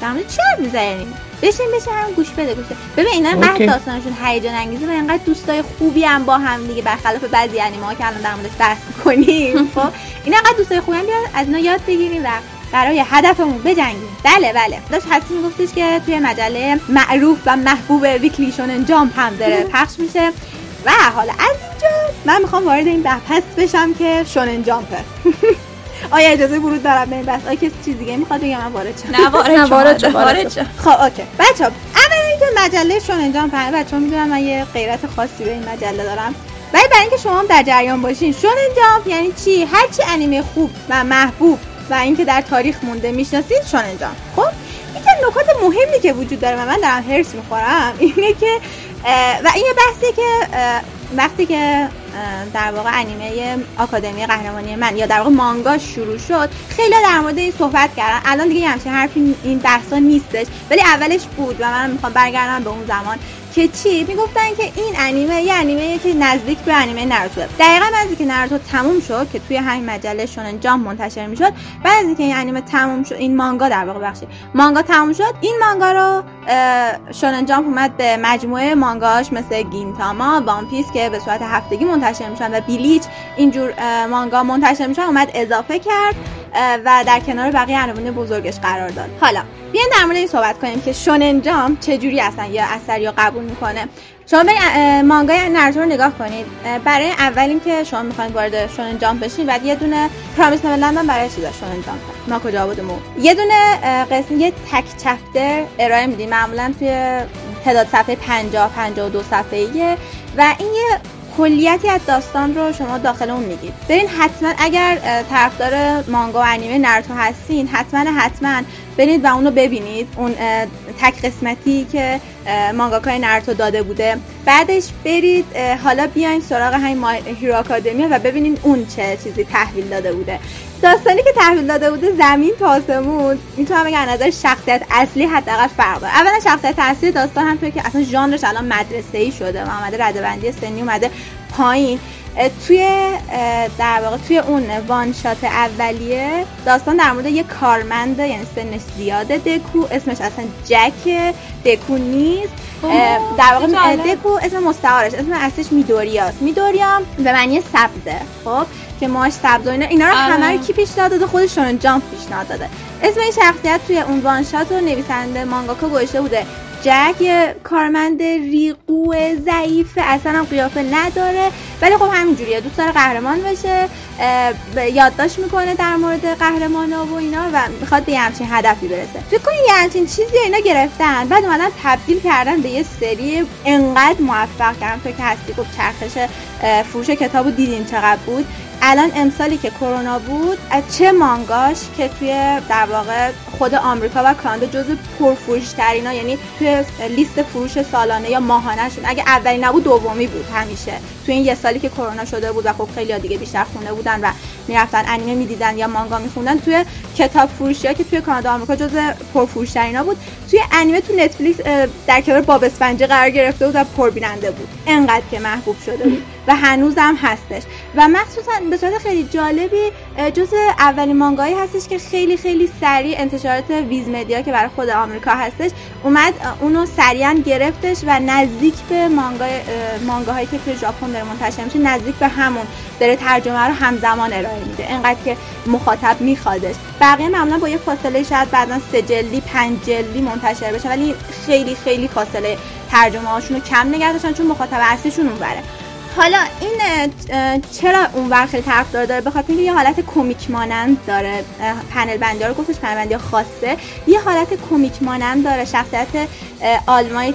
[SPEAKER 7] در چی حرف می‌زنیم؟ بشین بشین هم گوش بده گوش بده. ببین اینا
[SPEAKER 10] اوکی.
[SPEAKER 7] داستانشون هیجان انگیزه و انقدر دوستای خوبی هم با هم دیگه برخلاف بعضی انیمه ها که الان در موردش بحث می‌کنیم خب؟ اینا انقدر دوستای خوبی هم بیار از اینا یاد بگیریم و برای هدفمون بجنگیم. بله بله. داشت حسی میگفتش که توی مجله معروف و محبوب ویکلی شونن جامپ هم داره پخش میشه. و حالا از اینجا من می‌خوام وارد این بحث بشم که شونن جامپه آیا اجازه ورود دارم به این بحث؟ آیا کسی چیز دیگه می‌خواد بگم من وارد شم.
[SPEAKER 3] نه وارد
[SPEAKER 7] نه،
[SPEAKER 3] شو،
[SPEAKER 7] وارد شو. خب اوکی. بچه اول اینکه مجله شونن جامپ همه بچه می‌دونم من یه غیرت خاصی به این مجله دارم. ولی برای اینکه شما هم در جریان باشین شونن جامپ یعنی چی؟ هرچی انیمه خوب و محبوب و اینکه در تاریخ مونده می‌شناسید شونن جامپ. خب؟ یکی از نکات مهمی که وجود داره و من دارم هرس می‌خورم اینه که و این یه بحثیه که وقتی که در واقع انیمه آکادمی قهرمانی من یا در واقع مانگا شروع شد خیلی در مورد این صحبت کردن. الان دیگه همچین حرفی این بحثا نیستش ولی اولش بود و من می‌خوام برگردم به اون زمان. که چی؟ می‌گفتن که این انیمه یه انیمه که نزدیک به انیمه ناروتو. دقیقا بعد اینکه ناروتو تموم شد که توی همین مجله شونن جامپ منتشر می‌شد بعد از اینکه این انیمه تموم شد این مانگا در واقع بخشی مانگا تموم شد این مانگا رو شونن جامپ اومد به مجموعه مانگاش مثل گینتاما وان پیس که به صورت هفتگی منتشر میشن و بیلیچ اینجور مانگا منتشر میشن اومد اضافه کرد و در کنار بقیه عناوین بزرگش قرار داد. حالا بیاین در مورد این صحبت کنیم که شونن جامپ چجوری اصلا یا اثر یا قبول می‌کنه. شما به مانگای ناروتو رو نگاه کنید. برای اول اینکه شما می‌خواید وارد شونن جامپ بشین بعد یه دونه پرامیس نویلند هم برای چیزا شونن جامپ ما کجا بودمون؟ یه دونه قسم یه تک چپتر ارائه میدیم. معمولا توی تعداد صفحه 50 52 صفحه‌ایه. و این یه کلیتی از داستان رو شما داخل اون میگید. برین حتما اگر طرفدار مانگا و انیمه ناروتو هستین حتما حتما برید و اونو ببینید اون تک قسمتی که mangaka ی ناروتو داده بوده. بعدش برید حالا بیاین سراغ همین هیرو آکادمی و ببینید اون چه چیزی تحویل داده بوده. داستانی که تحویل داده بوده زمین تا آسمون. می‌تونم بگم نظر شخصیت اصلی حداقل فرق داره. اولا شخصیت اصلی داستان هم توی که اصلا ژانرش الان مدرسه ای شده اومده ردبندی سنی اومده پایین. توی در واقع توی اون one shot اولیه داستان در مورد یه کارمند یعنی سنش زیاده دکو. اسمش اصلا جک دکو نیست. در واقع. دکو اسم مستعارش. اسم اصلیش میدوریاست. میدوریا به معنی سبزه. خب؟ که ماش سبز و اینا. اینا رو. همه رو کی پیشنهاد داده؟ خودشون جامپ پیشنهاد داده. اسم این شخصیت توی اون وان شات رو نویسنده مانگاکا گذاشته بوده. جک یه کارمند ریقو ضعیف اصلا هم قیافه نداره. ولی خب همینجوریه. دوست داره قهرمان بشه یادداشت می‌کنه در مورد قهرمان و اینا و می‌خواد به یه همچین هدفی برسه. فکر کنید یه همچین چیزی اینا گرفتن. بعد اومدن تبدیل کردن به یه سری انقدر موفق کردن. تو که هستی گفت چرخش فروش کتابو دیدین چقدر بود؟ الان امسالی که کرونا بود از چه مانگاش که توی در واقع خود آمریکا و کانادا جزو پرفروش ترینا یعنی توی لیست فروش سالانه یا ماهانهشون اگه اولی نبود دومی بود همیشه. توی این یه سالی که کرونا شده بود و خب خیلی دیگه بیشتر خونه بودن و می‌رفتن انیمه می‌دیدن یا مانگا میخوندن توی کتاب فروشی ها که توی کانادا آمریکا جزو پرفروش ترینا بود. توی انیمه تو نتفلیکس در کنار باب اسفنجی قرار گرفته بود و پربیننده بود. انقدر که محبوب شده بود. و هنوزم هستش. و مخصوصا به صورت خیلی جالبی جز اولین مانگایی هستش که خیلی خیلی سریع انتشارات ویز مدیا که برای خود آمریکا هستش اومد اونو سریعا گرفتش و نزدیک به مانگای اه، مانگاهایی که توی ژاپن داره منتشر میشه نزدیک به همون داره ترجمه رو همزمان ارائه میده. انقدر که مخاطب میخوادش. بقیه معمولا با یه فاصله شاید بعدا سه جلدی پنج جلدی منتشر بشه ولی خیلی خیلی فاصله ترجمه هاشون رو کم نگه داشتن چون مخاطب اصلیشون اونوره. حالا این چرا اون خیلی طرفدار داره؟ به خاطر اینکه یه حالت کمیک مانند داره پنل بندی رو گفتش پنل بندی خاصه. یه حالت کمیک مانند داره شخصیت آلمایت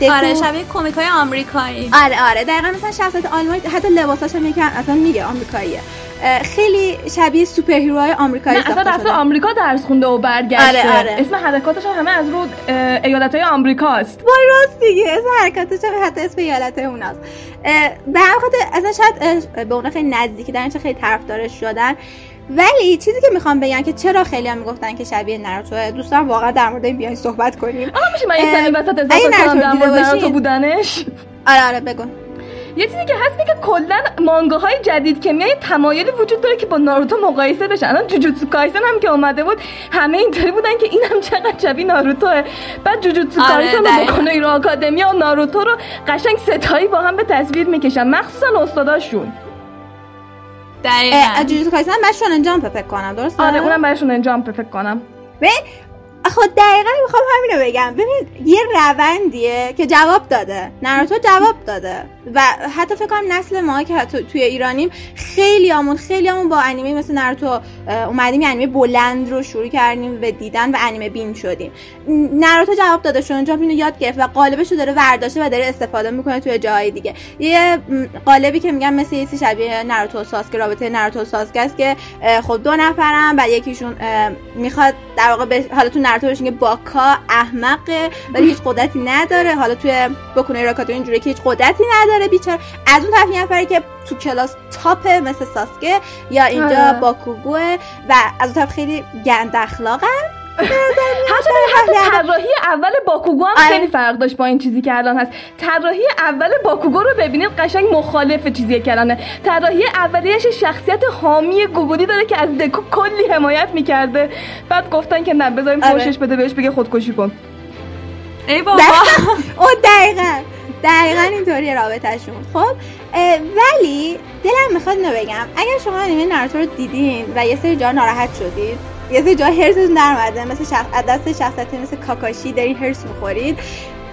[SPEAKER 7] دکو.
[SPEAKER 3] آره شبیه کمیک های آمریکایی.
[SPEAKER 7] آره آره. دقیقا مثلا شخصیت آلمایت حتی لباساش هم یکم اصلا میگه آمریکاییه. خیلی شبیه superhero های آمریکایی
[SPEAKER 9] نه اصلا رفته. آمریکا درس خونده و برگشته.
[SPEAKER 7] آره، آره.
[SPEAKER 9] اسم حرکاتش هم همه از رو ایالت های آمریکاست.
[SPEAKER 7] وای راست دیگه اسم حرکاتش هم حتی اسم ایالت اوناست. اه، به هر خاطر اصلا شاید به اون خیلی نزدیکی دارن چه خیلی طرفدارش شدن. ولی چیزی که می‌خوام بگم که چرا خیلی هم می‌گفتن که شبیه ناروتو دوستان واقعا در مورد این بیاین صحبت کنیم.
[SPEAKER 9] آقا میشه من یه ثانیه وسط اضافه کنم در مورد ناروتو بودنش؟
[SPEAKER 7] آره آره بگو.
[SPEAKER 9] یه چیزی که هست که کلا مانگاهای جدید که میای تمایلی وجود داره که با ناروتو مقایسه بشن الان جوجوتسو کایسن هم که اومده بود همه اینطوری بودن که این هم چقدر شبیه ناروتوه. بعد جوجوتسو
[SPEAKER 3] آره،
[SPEAKER 9] کایسن رو
[SPEAKER 3] دقیقاً.
[SPEAKER 9] بکنه ایرو آکادمی و ناروتو رو قشنگ ستایی با هم به تصویر می‌کشن. مخصوصا استاداشون.
[SPEAKER 7] دقیقاً. جوجوتسو کایسن من شونن جامپ فکر کنم. درسته؟
[SPEAKER 9] آره اونم براشون جامپ فکر کنم.
[SPEAKER 7] ببین خب دقیقا می‌خوام همینو بگم. ببین یه روندیه که جواب داده. ناروتو جواب داده. و حتی فکر کنم نسل ما که حتی توی ایرانیم خیلی همون خیلی همون با انیمه مثل ناروتو اومدیم انیمه بلند رو شروع کردیم به دیدن و انیمه بین شدیم. ناروتو جواب داده شون جامپ اینو یاد گرفت و قالبش رو داره ورداشته و داره استفاده می‌کنه توی جاهای دیگه. یه قالبی که میگم مثل یه شبیه ناروتو و ساسکه رابطه ناروتو و ساسکه است که خب دو نفرن و یکیشون می‌خواد در واقع حالا تو ناروتو بهش میگه باکا احمقه ولی هیچ قدرتی نداره. حالا توی بکنه راکاتو اینجوری که هیچ قدرتی نداره بیچاره. از اون طرف یه نفری که تو کلاس تاپ مثل ساسکه یا اینجا
[SPEAKER 9] آره.
[SPEAKER 7] باکوگوه و از اون طرف خیلی گند اخلاقن
[SPEAKER 9] هرچند حتی طراحی اول باکوگو هم
[SPEAKER 7] آره.
[SPEAKER 9] خیلی فرق داشت با این چیزی که الان هست. طراحی اول باکوگو رو ببینید قشنگ مخالف چیزی که الانه. طراحی اولیش شخصیت حامی گوگولی داره که از دکو کلی حمایت می‌کرده. بعد گفتن که نه بذاریم
[SPEAKER 7] آره.
[SPEAKER 9] فوشش بده بهش بگه خودکشی کن.
[SPEAKER 12] ای بابا.
[SPEAKER 7] او دقیقا. دقیقا اینطوری رابطهشون. خب اه، ولی دلم می‌خواد اینو بگم. اگر شما انیمه ناروتو رو دیدین و یه سری جا ناراحت شدید یه سری جا هرستون در مثل شخص دست شخصیتی مثل کاکاشی دارین هرس می‌خورید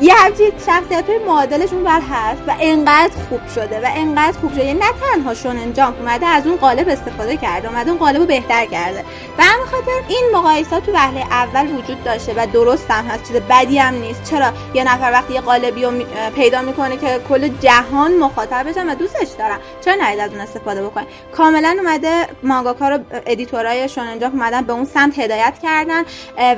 [SPEAKER 7] یه همچین شخصیت های معادلشون بر هست و انقدر خوب شده و انقدر خوب شده. نه تنها شونن جامپ اومده از اون قالب استفاده کرده اومده اون قالب رو بهتر کرده. و همین خاطر این مقایسات تو وهله اول وجود داشته و درست هم هست. چیز بدی هم نیست. چرا؟ یه نفر وقتی یه قالبی رو پیدا می‌کنه که کل جهان مخاطبشن و دوستش دارن. چرا نرید از اون استفاده بکنید؟ کاملا اومده مانگاکا رو ادیتورای شونن جامپ اومدن به اون سمت هدایت کردن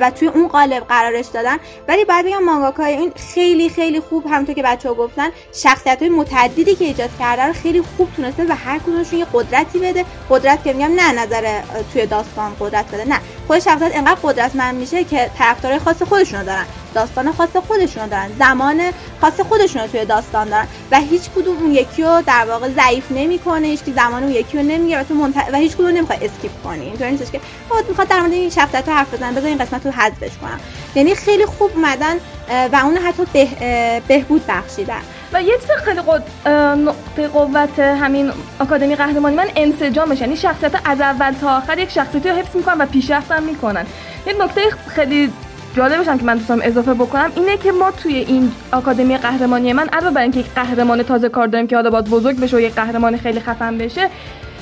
[SPEAKER 7] و توی اون قالب قرارش دادن. ولی باید بگم مانگاکای این خیلی خیلی خوب همونطور که بچه ها گفتن شخصیت های متعددی که ایجاد کرده رو خیلی خوب تونسته و هر کدومشون یه قدرتی بده. قدرت که میگم نه نظر توی داستان قدرت بده نه. خود شخصیت انقدر قدرتمند میشه که طرفدارای خاص خودشونو دارن. داستان خاص خودشونو دارن. زمان خاص خودشونو توی داستان دارن. و هیچ کدوم اون یکی رو در واقع ضعیف نمی‌کنه. هیچ کی زمان اون یکی رو نمی‌گیره و تو منت... و هیچ کدوم نمی‌خواد اسکیپ کنی. اینطوری نیستش که خود می‌خواد در مورد این شخصیت ها حرف بزنه بذار این قسمت رو حذفش کنم. یعنی خیلی خوب اومدن و اون حتی به... بهبود بخشیدن.
[SPEAKER 9] و یه چیز خیلی قد... نقطه قوت همین آکادمی قهرمانی من انسجامش یعنی شخصیت از اول تا آخر یک شخصیتی رو حفظ می‌کنن و پیشرفت هم می‌کنن. یه نکته خیلی جالبش هم که من دوستم اضافه بکنم اینه که ما توی این آکادمی قهرمانی من علاوه بر اینکه یک قهرمان تازه کار داریم که حالا باید بزرگ بشه و یک قهرمان خیلی خفن بشه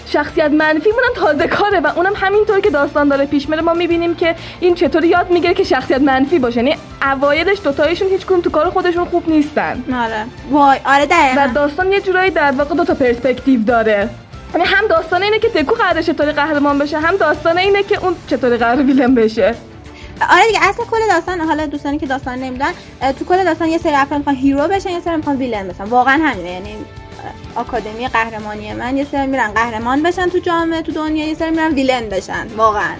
[SPEAKER 9] شخصیت منفی مونم تازه کاره و اونم همینطور که داستان داره پیش میره ما می‌بینیم که این چطور یاد می‌گیره که شخصیت منفی باشه. یعنی اوایلش دوتایشون هیچ کدوم تو کار خودشون خوب نیستن.
[SPEAKER 7] آره. وای آره دقیقاً.
[SPEAKER 9] و داستان یه جورایی در واقع دو تا پرسپکتیو داره. یعنی هم داستان اینه که دکو قراره چطوری قهرمان بشه هم داستان اینه که اون چطوری قرار ویلن بشه.
[SPEAKER 7] آره دیگه اصلا کل داستان حالا دوستانی که داستان نمی‌دونن تو کل داستان یه سری افراد می‌خوان hero بشن یه سری می‌خوان villain بشن. واقعا همینه یعنی آکادمی قهرمانی من یه سری میرن قهرمان بشن تو جامعه تو دنیا یه سری میرن villain بشن. واقعا.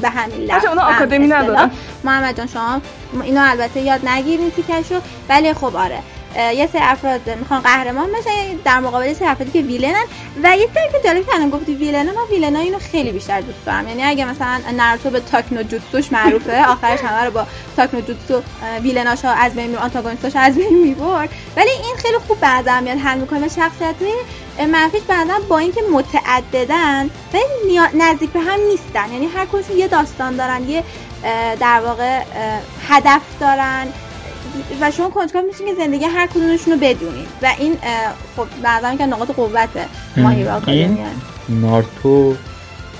[SPEAKER 7] به همین لحظه
[SPEAKER 9] اونا آکادمی ندارن.
[SPEAKER 7] محمد جان شما اینو البته یاد نگیرین تیکشو ولی خب آره. یه سری افراد می‌خوان قهرمان بشن در مقابل یه سری افرادی که villain ن. و یه سری که جالب که الان گفتی villain ه من villain ا اینو خیلی بیشتر دوست دارم. یعنی اگه مثلا ناروتو به talk no jutsu ش معروفه آخرش همه رو با تاکنو جوتسو ویلناشو از بین می آنتاگونیستاش از بین می‌برد. ولی این خیلی خوب به نظر میاد حل می‌کنه و شخصیت منفیش نظرم با اینکه متعددن ولی نیا- نزدیک به هم نیستن. یعنی هر کدومشون یه داستان دارن یه در واقع هدف دارن. و شما کنترل میشین که زندگی هر کدومشون رو بدونید و این خب نظرم که نقاط قوت ماهی
[SPEAKER 10] این نارتو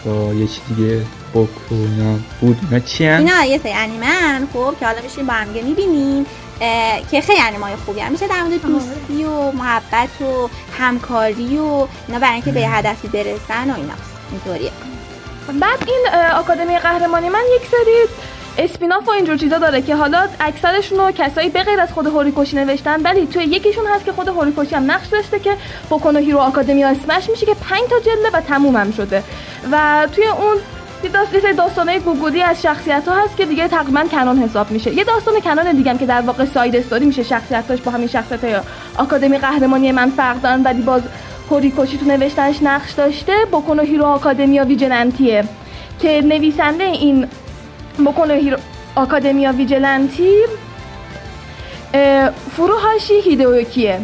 [SPEAKER 10] با یه چی دیگه بوکو اینا بود. اینا چی هن؟
[SPEAKER 7] اینا یه سری انیمن خب که حالا میشین با هم دیگه می‌بینیم. که خیلی انیمای خوبی هم میشه در مورد دوستی و محبت و همکاری و اینا برای اینکه به یه هدفی برسن و ایناست. اینطوریه.
[SPEAKER 9] بعد این آکادمی قهرمانی من یک سری اسپیناف و اینجور چیزا داره که حالا اکثرشون رو کسایی به غیر از خود هوریکوشی نوشتن ولی توی یکیشون هست که خود هوریکوشی هم نقش داشته که بوکونو هیرو آکادمی اسمش میشه که 5 تا جلده و تموم هم شده. و توی اون یه داست یه سری داستانای گوگولی از شخصیت ها هست که دیگه تقریبا canon حساب میشه. یه داستان canon دیگه هم که در واقع side story میشه شخصیتاش با همین شخصیت های آکادمی قهرمانی من فرق دارن ولی باز هوریکوشی تو نوشتنش نقش داشته. بوکونو هیرو آکادمیا ویجلنتیه که نویسنده این هیرو آکادمیا ویجلنتی. فوروهاشی هیدئوکیه.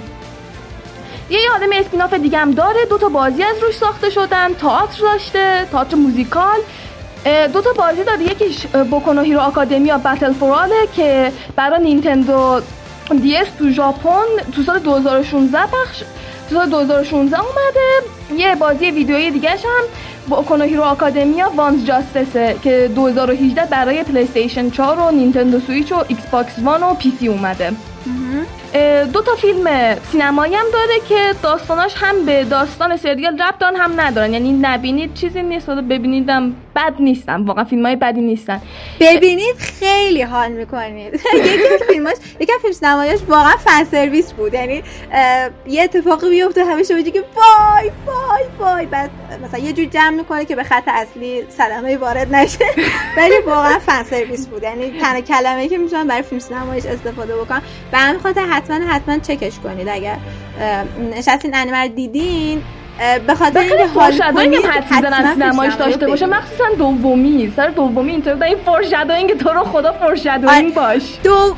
[SPEAKER 9] یه عالم spin-off دیگه هم داره. دو تا بازی از روش ساخته شدن. تئاتر داشته تئاتر موزیکال. دو تا بازی داره یکیش بوکونو هیرو آکادمیا Battle for All ه که برای نینتندو دی اس تو ژاپن تو سال 2016 پخش تو سال 2016 اومده. یه بازی ویدیویی دیگه هم بوکونو هیرو آکادمیا One's Justice ه که 2018 برای پلی استیشن 4 و نینتندو سویچ و ایکس باکس وان و پی سی اومده. دو تا فیلم سینمایی هم داره که داستاناش هم به داستان سریال ربط هم ندارن. یعنی نبینید چیزی نیست ببینیدم بد نیستن واقعا فیلم های بدی نیستن.
[SPEAKER 7] ببینید خیلی حال می‌کنید. یکی از فیلماش یکی فیلم سینماییاش واقعا فن سرویس بود. یعنی یه اتفاقی بیفته همه شما که وای وای وای. بعد مثلا یه جور جمع می‌کنه که به خط اصلی صدمه وارد نشه. ولی واقعا فن سرویس بود. یعنی تنها کلمه‌ای که می‌تونم برای فیلم سینماییش استفاده بکنم. به همین خاطر حتما حتما چکش کنید. اگر نشستین انیمه دیدین به خاطر اینکه حال کنید حتما سینمایی
[SPEAKER 9] داشته باشه. مخصوصا دومی. سر دومی اینطور. این foreshadowing تو رو خدا foreshadowing باش.
[SPEAKER 7] دو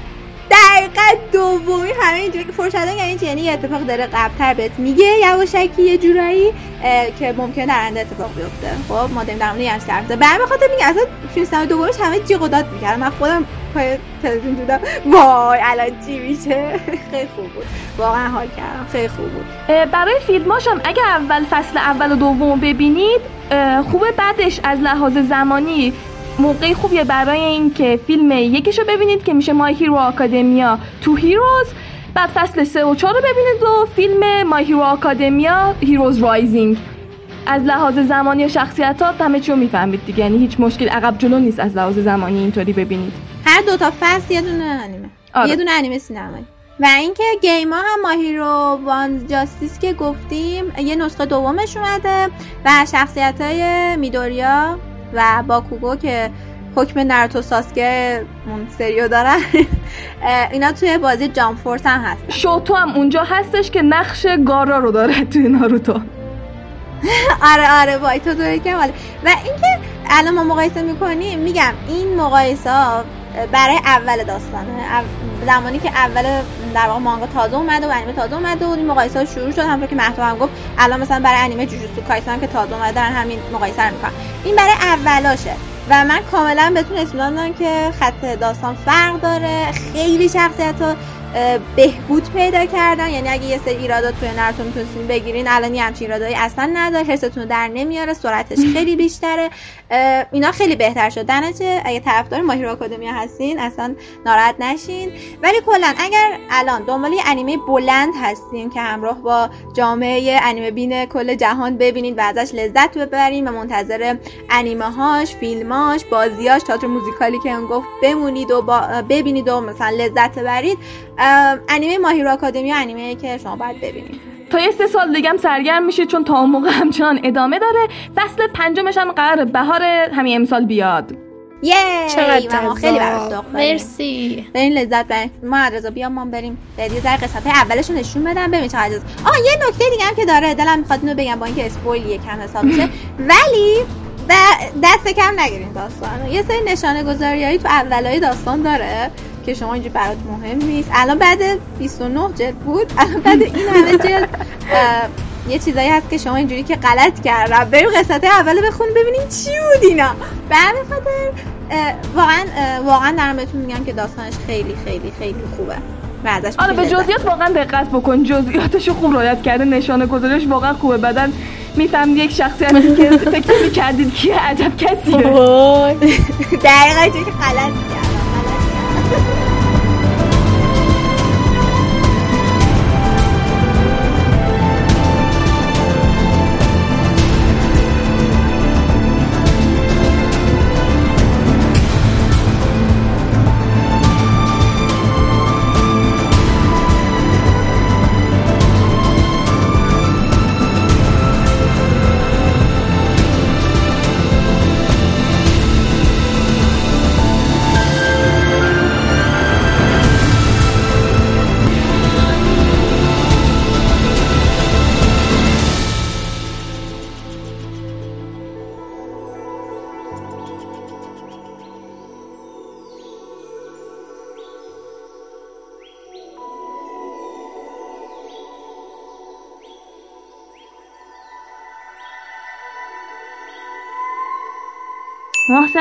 [SPEAKER 7] دقیقا دومی همه اینجوری که فورشادوئن یعنی چی؟ یعنی اتفاق داره قبلتر بهت میگه یواشکی یه جورایی که ممکنه در آینده اتفاق بیفته. خب ما داریم در مورد حرف به همین خاطر میگه اصلا فیلم دومش همه جیغ و داد می‌کردم من خودم پای تلویزیون دیدم وای الان چی میشه؟ خیلی خوب بود. واقعا حال کردم. خیلی خوب بود.
[SPEAKER 9] برای فیلماش هم اگه اول فصل اول و دوم ببینید خوبه بعدش از لحاظ زمانی موقعی خوبیه برای اینکه فیلم یکیشو ببینید که میشه My Hero Academia Two Heroes بعد فصل سه و چهار رو ببینید و فیلم My Hero Academia Heroes Rising از لحاظ زمانی و شخصیتات همه چی می‌فهمید دیگه. یعنی هیچ مشکل عقب جلو نیست از لحاظ زمانی اینطوری ببینید.
[SPEAKER 7] هر دو تا فصل یه دونه انیمه.
[SPEAKER 9] آره.
[SPEAKER 7] یه دونه انیمه سینمایی و اینکه گیما هم ماهیرو وان جاستیس که گفتیم یه نسخه دومش اومده و شخصیت های میدوریا و باکوگو که حکم ناروتو ساسکه اون سریو دارن. اینا توی بازی جام فورس هم هست
[SPEAKER 9] شوتو هم اونجا هستش که نقش گارا رو داره توی ناروتو.
[SPEAKER 7] آره آره وای تو دوری که و اینکه الان ما مقایسه می‌کنیم میگم این مقایسه برای اول داستانه زمانی که اول در واقع مانگا تازه اومده و انیمه تازه اومده و این مقایسه ها شروع شد. همونطور که مهدو هم گفت الان مثلا برای انیمه جوجوتسو کایسن که تازه اومده دارن همین مقایسه رو می‌کنن. این برای اولاشه و من کاملا بهتون اطمینان دارم که خط داستان فرق داره. خیلی شخصیت ها بهبود پیدا کردن. یعنی اگه یه سری ایرادات توی نرتون می‌تونستین بگیرین الان یه همچین ایرادایی اصلا نداره. حرستون در نمیاره سرعتش خیلی بیشتره. اینا خیلی بهتر شد در نتیجه اگه طرفدار ماهیرو آکادمیا هستین اصلا ناراحت نشین. ولی کلا اگر الان دنبال یه انیمه بلند هستین که همراه با جامعه انیمه بین کل جهان ببینید و ازش لذت ببرین و منتظر انیمه هاش فیلماش بازیاش تئاتر موزیکالی که اون گفت بمونید و با ببینید و مثلا لذت ببرید انیمه ماهیرو آکادمیا انیمه که شما باید ببینید.
[SPEAKER 9] تا یه سه سال دیگه هم سرگرم میشید چون تا اون موقع همچنان ادامه داره. فصل پنجمش هم قرار بهار همین امسال بیاد.
[SPEAKER 7] یه
[SPEAKER 4] چقدر
[SPEAKER 7] خیلی.
[SPEAKER 4] مرسی.
[SPEAKER 7] برین لذت برین ما رضا بیا ما بریم. بریم یه ذره قسمت اولش رو نشون بدم. ببین چقدر جذاب. آه یه نکته دیگه هم که داره. دلم می‌خواد اینو بگم با اینکه اسپویل یکم حساب میشه. ولی دست کم نگیرین داستان یه سری نشانه گذاریایی تو اولای داستان داره. که شما اینجا برات مهم نیست. الان بعد 29 جلد بود. الان بعد این همه جلد یه چیزایی هست که شما اینجوری که غلط کردم. بریم قسمت اول بخون ببینیم چی بود اینا. به همین خاطر واقعا واقعا دارم بهتون میگم که داستانش خیلی خیلی خیلی خوبه. ازش
[SPEAKER 9] آره به جزئیات واقعا دقت بکن. جزئیاتش رو خوب رعایت کرده. نشانه گذاریش واقعا خوبه. بعدن می‌فهمید یک شخصیتی که فکر می‌کردید کیه عجب کسیه.
[SPEAKER 7] دقیقا که غلط کردم you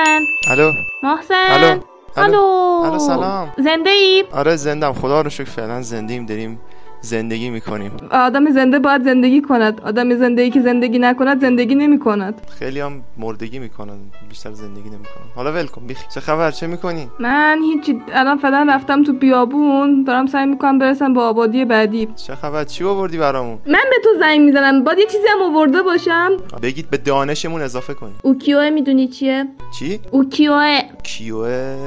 [SPEAKER 9] محسن.
[SPEAKER 14] الو.
[SPEAKER 9] محسن.
[SPEAKER 14] الو.
[SPEAKER 9] الو.
[SPEAKER 14] الو. سلام.
[SPEAKER 9] زنده ای؟
[SPEAKER 14] آره زندم. خدا رو شکر فعلا زندیم داریم زندگی می‌کنیم.
[SPEAKER 9] آدم زنده باید زندگی کند. آدم زنده ای که زندگی نکند زندگی نمی کند
[SPEAKER 14] خیلی هم مردگی می‌کنن. بیشتر زندگی نمی‌کنن. حالا ول کن. بیخ چه خبر؟ چه می‌کنی؟
[SPEAKER 9] من هیچی الان فعلا رفتم تو بیابون. دارم سعی می‌کنم برسم به آبادی بعدی.
[SPEAKER 14] چه خبر؟ چی آوردی برامون؟
[SPEAKER 9] من به تو زنگ می‌زنم. باید یه چیزی هم آورده باشم.
[SPEAKER 14] بگید به دانشمون اضافه کنی
[SPEAKER 9] اوکیوه می‌دونی چیه؟
[SPEAKER 14] چی؟
[SPEAKER 9] اوکیوه.
[SPEAKER 14] کیوه؟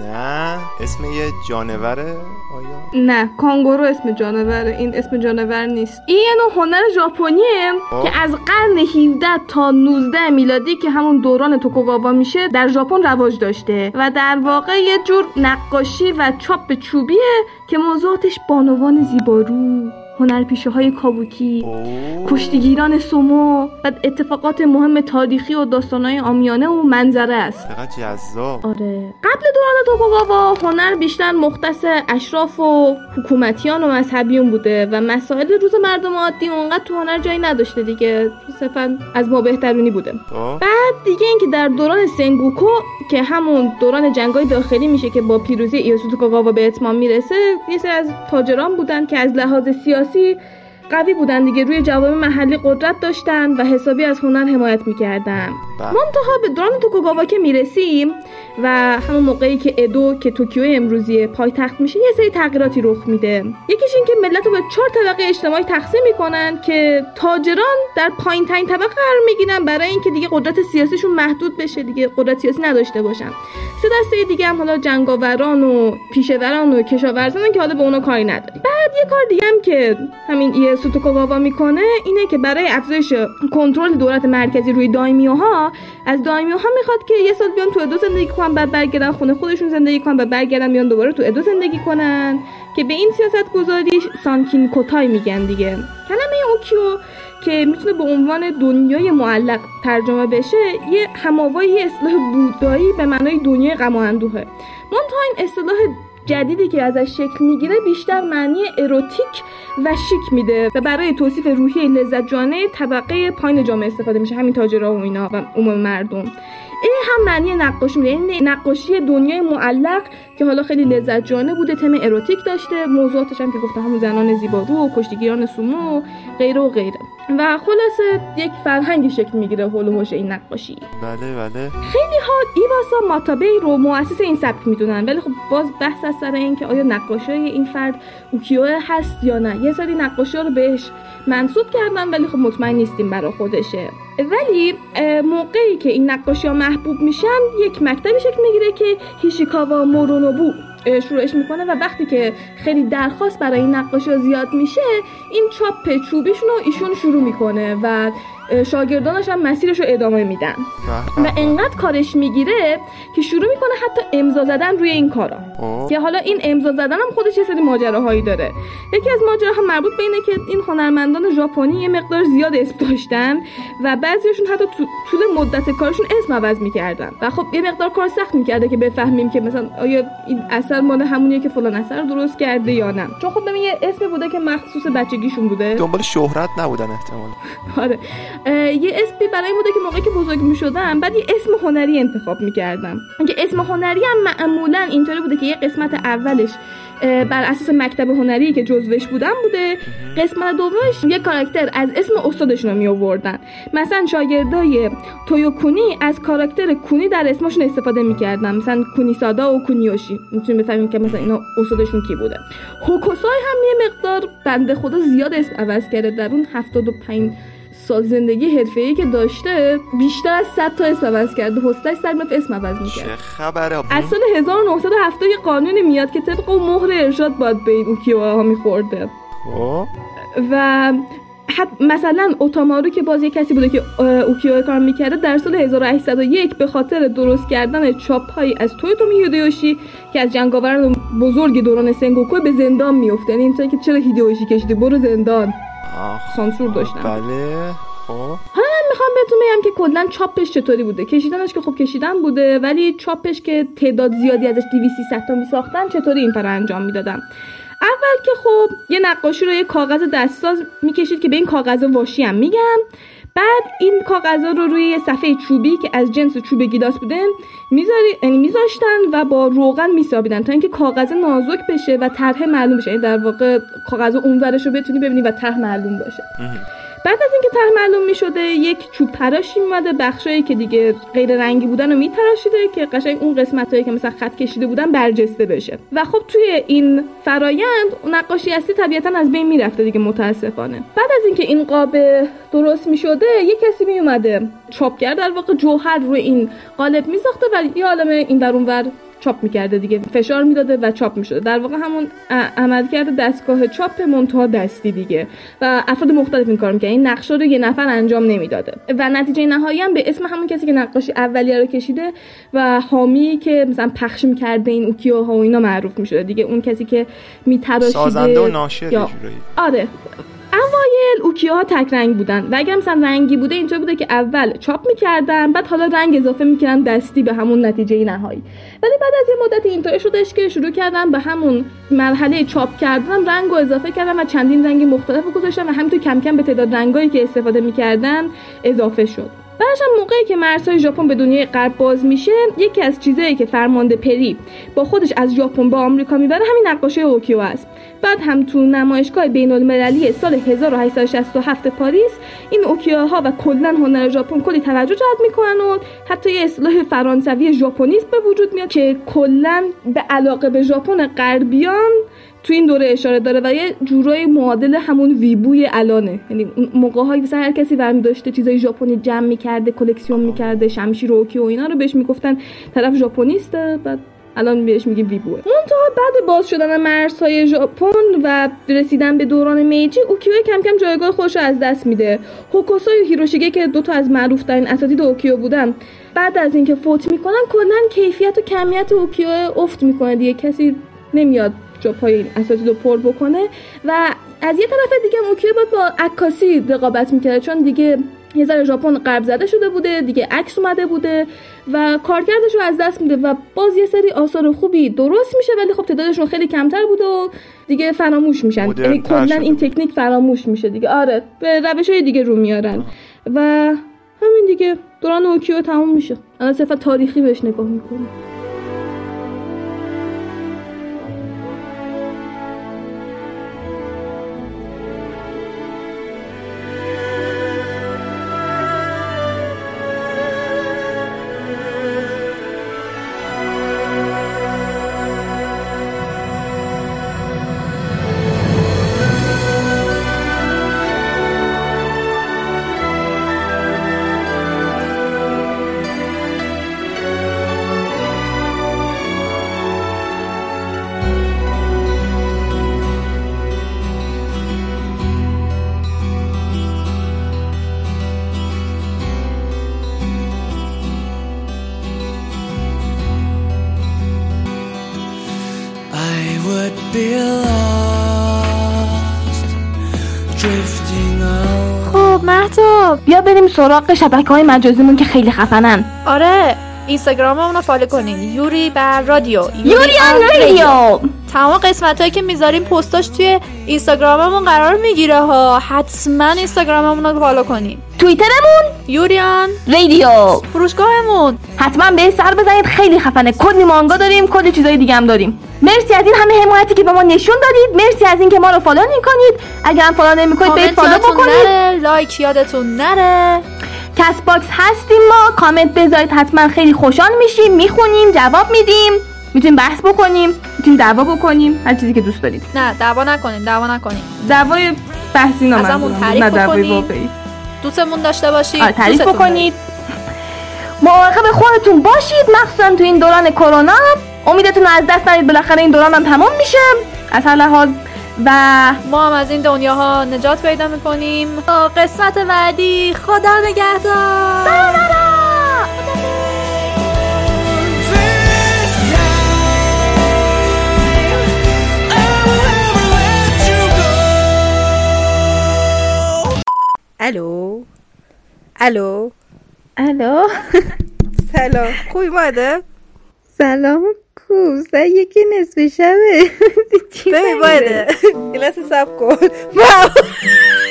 [SPEAKER 14] نه. اسم یه جانوره؟ آیا؟
[SPEAKER 9] نه. کانگورو اسم جانوره این اسم جانور نیست این یه نوع هنر ژاپنیه
[SPEAKER 14] آه.
[SPEAKER 9] که از قرن 17 تا 19 میلادی که همون دوران توکوگاوا میشه در ژاپن رواج داشته و در واقع یه جور نقاشی و چاپ چوبیه که موضوعاتش بانوان زیبارو هنرپیشه های کابوکی کشتیگیران سومو و اتفاقات مهم تاریخی و داستانهای آمیانه و منظره است.
[SPEAKER 14] چقدر جذاب.
[SPEAKER 9] آره. قبل دوران توکوگاوا هنر بیشتر مختص اشراف و حکومتیان و مذهبیون بوده و مسائل روز مردم عادی اونقدر تو هنر جایی نداشته دیگه. صرفا از ما بهترونی بوده.
[SPEAKER 14] خب.
[SPEAKER 9] بعد دیگه اینکه در دوران سنگوکو که همون دوران جنگای داخلی میشه که با پیروزی ایوسو توکوگاوا به اتمام می‌رسه یه سری از تاجران بودن که از لحاظ سیاسی Gì قوی بودن دیگه. روی جوامع محلی قدرت داشتن و حسابی از هنر حمایت می‌کردن.
[SPEAKER 14] بله.
[SPEAKER 9] منتها به دوران توکوگاوا که می‌رسیم و همون موقعی که ادو که توکیو امروزی پایتخت میشه یه سری تغییراتی رخ میده. یکیش این که ملت رو به چهار طبقه اجتماعی تقسیم می‌کنن که تاجران در پایین ترین طبقه قرار می‌گیرن برای اینکه دیگه قدرت سیاسیشون محدود بشه دیگه قدرت سیاسی نداشته باشن. سه دسته دیگه هم حالا جنگاوران و پیشه‌وران و کشاورزان که حالا به اونا کاری نداری بعد یه کار دیگه هم که همین ایسو توکوگاوا می‌کنه اینه که برای افزایش کنترل دولت مرکزی روی دایمیوها از دایمیوها می‌خواد که یه سال بیان تو ادو زندگی کنن بعد برگردن خونه خودشون زندگی کنن بعد برگردن بیان دوباره تو ادو زندگی کنن. که به این سیاست گذاری سانکین کوتای میگن دیگه. کلمه اوکیو که می‌تونه به عنوان دنیای معلق ترجمه بشه یه هماوایی یه اصطلاح بودایی به معنای دنیای غم و اندوهه. منتها این اصطلاح جدیدی که ازش شکل می‌گیره بیشتر معنی اروتیک و شیک میده و برای توصیف روحی لذت جانه طبقه پایین جامعه استفاده میشه همین تاجرها و اینا و عموم مردم این هم معنی نقاشی میده این نقاشی دنیای معلق که حالا خیلی لذت جانه بوده تم اروتیک داشته. موضوعاتش هم که گفتم همون زنان زیبارو و کشتیگیران سومو و غیره و غیره. و خلاصه یک فرهنگی شکل می‌گیره حول و حوش این نقاشی.
[SPEAKER 14] بله بله.
[SPEAKER 9] خیلی ها ایواسا ماتابی رو مؤسس این سبک می‌دونن ولی خب باز بحث از سر این که آیا نقاشی این فرد اوکیو هست یا نه. یه سری نقاشی رو بهش منصوب کردن ولی خب مطمئن نیستیم برای خودشه. ولی موقعی که این نقاشی ها محبوب میشن یک مکتبی شکل می‌گیره که هیشیکاوا مورونوبو اه، شروعش می‌کنه و وقتی که خیلی درخواست برای این نقاشی ها زیاد میشه این چاپ چوبیشون رو ایشون شروع می‌کنه و شاگردانش هم مسیرش رو ادامه میدن. و انقدر کارش می‌گیره که شروع می‌کنه حتی امضا زدن روی این کارا.
[SPEAKER 14] خب.
[SPEAKER 9] که حالا این امضا زدن هم خودش یه سری ماجراهایی داره. یکی از ماجراها مربوط به اینه که این هنرمندان ژاپنی یه مقدار زیاد اسم داشتن و بعضیشون حتی طول مدت کارشون اسم عوض می‌کردن. و خب یه مقدار کار سخت می‌کرده که بفهمیم که مثلا آیا این اثر مال همونیه که فلان اثر درست کرده یا نه. چون خب یه اسمی بوده که مخصوص بچگیشون بوده.
[SPEAKER 14] دنبال شهرت نبودن احتمال
[SPEAKER 9] آره. یه اسمی برای بوده که موقعی که بزرگ می‌شدم بعد یه اسم هنری انتخاب می‌کردم. که اسم هنری هم معمولا اینطوری بوده که یه قسمت اولش بر اساس مکتب هنری که جزوش بودن بوده. قسمت دومش یه کاراکتر از اسم استادشون رو می آوردن مثلا شاگردای تویو کونی از کاراکتر کونی در اسمشون استفاده می‌کردن. مثلا کونیسادا و کونیوشی. می‌تونیم بفهمیم که مثلا اینا استادشون کی بوده. هوکوسای هم یه مقدار بنده خدا زیاد اسم عوض کرده. در اون 75 سال زندگی حرفه‌ای که داشته بیشتر از 100 تا اسم عوض کرده حوصله‌اش سر می‌رفت اسم عوض می‌کرد.
[SPEAKER 14] چه خبره
[SPEAKER 9] از سال 1970 یه قانونی میاد که طبق اون مهر ارشاد باید به این اوکیوها میخورده.
[SPEAKER 14] خب.
[SPEAKER 9] و حتی مثلا اوتامارو که باز یه کسی بوده که اوکیو کار می‌کرده در سال 1801 به خاطر درست کردن چاپ هایی از تویوتومی هیدیوشی که از جنگاوران بزرگ دوران سنگوکو به زندان میفته یعنی اینطوری که چرا هیدیوشی کشیدی؟ برو زندان. سانسور داشتن
[SPEAKER 14] بله خب.
[SPEAKER 9] می‌خوام بهتون بگم که کلا چاپش چطوری بوده؟ کشیدنش که خب کشیدن بوده ولی چاپش که تعداد زیادی ازش 200 300 تا میساختن چطوری این کار انجام می‌دادن؟ اول که خب یه نقاشی رو یه کاغذ دستساز می‌کشید که به این کاغذ واشی هم میگن. بعد این کاغذها رو روی صفحه چوبی که از جنس چوب گیلاس بوده یعنی میذاشتن و با روغن میسابیدن تا اینکه کاغذ نازک بشه و طرح معلوم بشه. یعنی در واقع کاغذ اونورش رو بتونی ببینی و طرح معلوم باشه. بعد از اینکه طرح معلوم می شده یک چوب تراشی میمده بخشایی که دیگه غیر رنگی بودن رو میتراشیده که قشنگ اون قسمت هایی که مثلا خط کشیده بودن برجسته بشه. و خب توی این فرایند نقاشی اصلی طبیعتا از بین می‌رفته دیگه متاسفانه. بعد از اینکه این قاب درست می شده یک کسی می اومده چاپگر در واقع جوهر روی این قالب میساخته و یه عالمه این ور چاپ می‌کرده دیگه فشار می‌داده و چاپ می‌شده. در واقع همون عمل کرده دستگاه چاپ منتها دستی دیگه. و افراد مختلف این کار می‌کنه این نقشه رو یه نفر انجام نمی‌داده. و نتیجه نهایی هم به اسم همون کسی که نقاشی اولیه رو کشیده و حامی که مثلا پخش می‌کرده این اوکیوها و اینا معروف می‌شده. دیگه اون کسی که میتراشیده
[SPEAKER 14] سازنده و ناشر
[SPEAKER 9] یا... آره. اوایل اوکیه ها تک رنگ بودن. و اگر مثلا رنگی بوده اینطور بوده که اول چاپ می‌کردن بعد حالا رنگ اضافه می‌کردن دستی به همون نتیجه نهایی. ولی بعد از یه مدت اینطوری شدش که شروع کردن به همون مرحله چاپ کردن رنگ رو اضافه کردن و چندین رنگ مختلف گذاشتن و همینطور کم کم به تعداد رنگایی که استفاده می‌کردن اضافه شد. بعدش موقعی که مرزهای ژاپن به دنیای غرب باز میشه یکی از چیزایی که فرمانده پری با خودش از ژاپن به آمریکا می‌بره همین نقاشی اوکیو است. بعد هم تو نمایشگاه بین المللی سال 1867 پاریس این اوکیوها و کلا هنر ژاپن کلی توجه جلب می‌کنن و حتی یه اصطلاح فرانسوی Japonisme به وجود میاد که کلا به علاقه به ژاپن غربیان تو این دوره اشاره داره و یه جورای معادل همون weeaboo ی الانه. یعنی موقع های مثلا هر کسی برمی داشته چیزای ژاپنی جمع می‌کرده کلکسیون می‌کرده شمشیر و و اینا رو بهش می‌گفتن طرف ژاپنیسته بعد الان بهش میگیم weeaboo ه. منتها بعد باز شدن مرزهای ژاپن و رسیدن به دوران میجی اوکیو کم کم جایگاه خودش از دست میده. هوکوسای و هیروشیگه که دوتا از معروف ترین اساتید اوکیو بودن بعد از اینکه فوت می‌کنن کلا کیفیت و کمیت اوکیو افت می‌کنه دیگه. کسی نمیاد جاپای این اساتید رو پر بکنه. و از یه طرف دیگه اوکیو باید با عکاسی رقابت می‌کرده چون دیگه یه ذره ژاپن غرب زده شده بوده دیگه عکس اومده بوده و کارکردش رو از دست میده و باز یه سری آثار خوبی درست میشه ولی خب تعدادشون خیلی کمتر بوده و دیگه فراموش میشن. یعنی کلا این تکنیک فراموش میشه دیگه. آره به روش های دیگه رو میارن. و همین دیگه. دوران اوکیو تموم میشه. الان صفت تاریخی بهش نگاه می‌کنه
[SPEAKER 4] سراغ شبکه های مجازیمون که خیلی خفنن.
[SPEAKER 7] آره. اینستاگرام رو follow کنین. یوری بر رادیو.
[SPEAKER 4] یوری رادیو.
[SPEAKER 7] تمام قسمت هایی که می‌ذاریم پستاش توی اینستاگراممون قرار می‌گیره ها. حتما اینستاگراممون رو follow کنین.
[SPEAKER 4] توییترمون
[SPEAKER 7] یوریان.
[SPEAKER 4] رادیو.
[SPEAKER 7] فروشگاهمون.
[SPEAKER 4] حتما به سر بزنید. خیلی خفنه. کلی مانگا داریم کلی چیزای دیگه هم داریم. مرسی از این همه حمایتی که به ما نشون دادید. مرسی از اینکه ما رو follow نمی‌کنید. اگر هم follow نمی‌کنید برید follow بکنید.
[SPEAKER 7] like یادتون نره.
[SPEAKER 4] کست باکس هستیم ما. کامنت بذارید حتما خیلی خوشحال میشیم. می‌خونیم جواب میدیم. می‌تونیم بحث بکنیم. می‌تونیم دعوا بکنیم. هر چیزی که دوست دارید.
[SPEAKER 7] نه دعوا نکنیم دعوا نکنیم
[SPEAKER 4] دعوای بحثی
[SPEAKER 7] تعریف
[SPEAKER 4] نه دعوای. واقعی.
[SPEAKER 7] دوستمون داشته باشید
[SPEAKER 4] آره تعریف بکنید. مراقب خودتون باشید. مخصوصا تو این دوران کرونا. امیدتون رو از دست ندید. بالاخره این دوران هم تمام میشه. از هر لحاظ و
[SPEAKER 7] ما هم از این دنیاها نجات پیدا می‌کنیم. قسمت بعدی خدا نگهدار.
[SPEAKER 15] الو. الو.
[SPEAKER 4] الو.
[SPEAKER 15] سلام. خوبی ماده
[SPEAKER 16] سلام. کو ساعت یکی نصف شبه.
[SPEAKER 15] ببین ماده یه لحظه سب کن.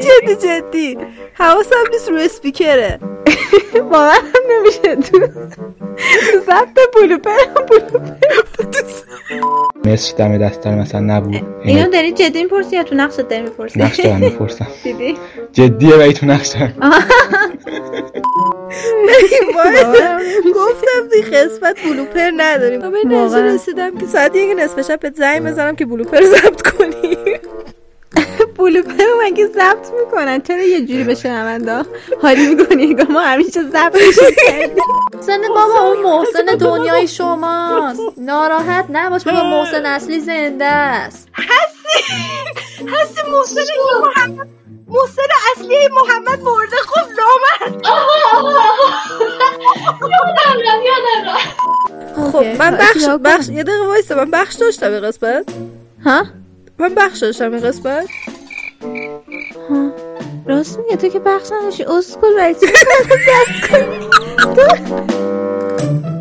[SPEAKER 15] جدی جدی حواسم نیست رو اسپیکره
[SPEAKER 7] واقعا هم نمیشه. تو تو ضبط بلوپر
[SPEAKER 10] مصر دم دستر مثلا نبود.
[SPEAKER 17] اینو داری جدی می‌پرسی یا تو نقشت داری می‌پرسی؟
[SPEAKER 10] نقش دارم می‌پرسم.
[SPEAKER 17] دیدی؟
[SPEAKER 10] جدیه ولی تو نقش دارم.
[SPEAKER 15] گفتم توی قسمت بلوپر نداریم. به
[SPEAKER 7] واقعا.
[SPEAKER 15] رسیدم که ساعت یک نصف شب بهت زنگ بزنم که بلوپر ضبط کنی.
[SPEAKER 7] بلوپر رو مگه ضبط می‌کنن؟ چرا یه جوری به شنونده حالی می‌کنی؟ ما همیشه ضبط سن بابا اون محسن دنیای شماست. ناراحت نباش بابا محسن اصلی زنده است.
[SPEAKER 15] هستی؟ محسن محمد. محسن اصلی محمد مرده خب نامرد خب من بخش بخش یه دقیقه وایسا من بخش داشتم این قسمت.
[SPEAKER 7] ها؟
[SPEAKER 15] من بخش داشتم این قسمت. ها؟
[SPEAKER 7] راست میگه تو که بخش نداشی اسکول برای چی؟ تو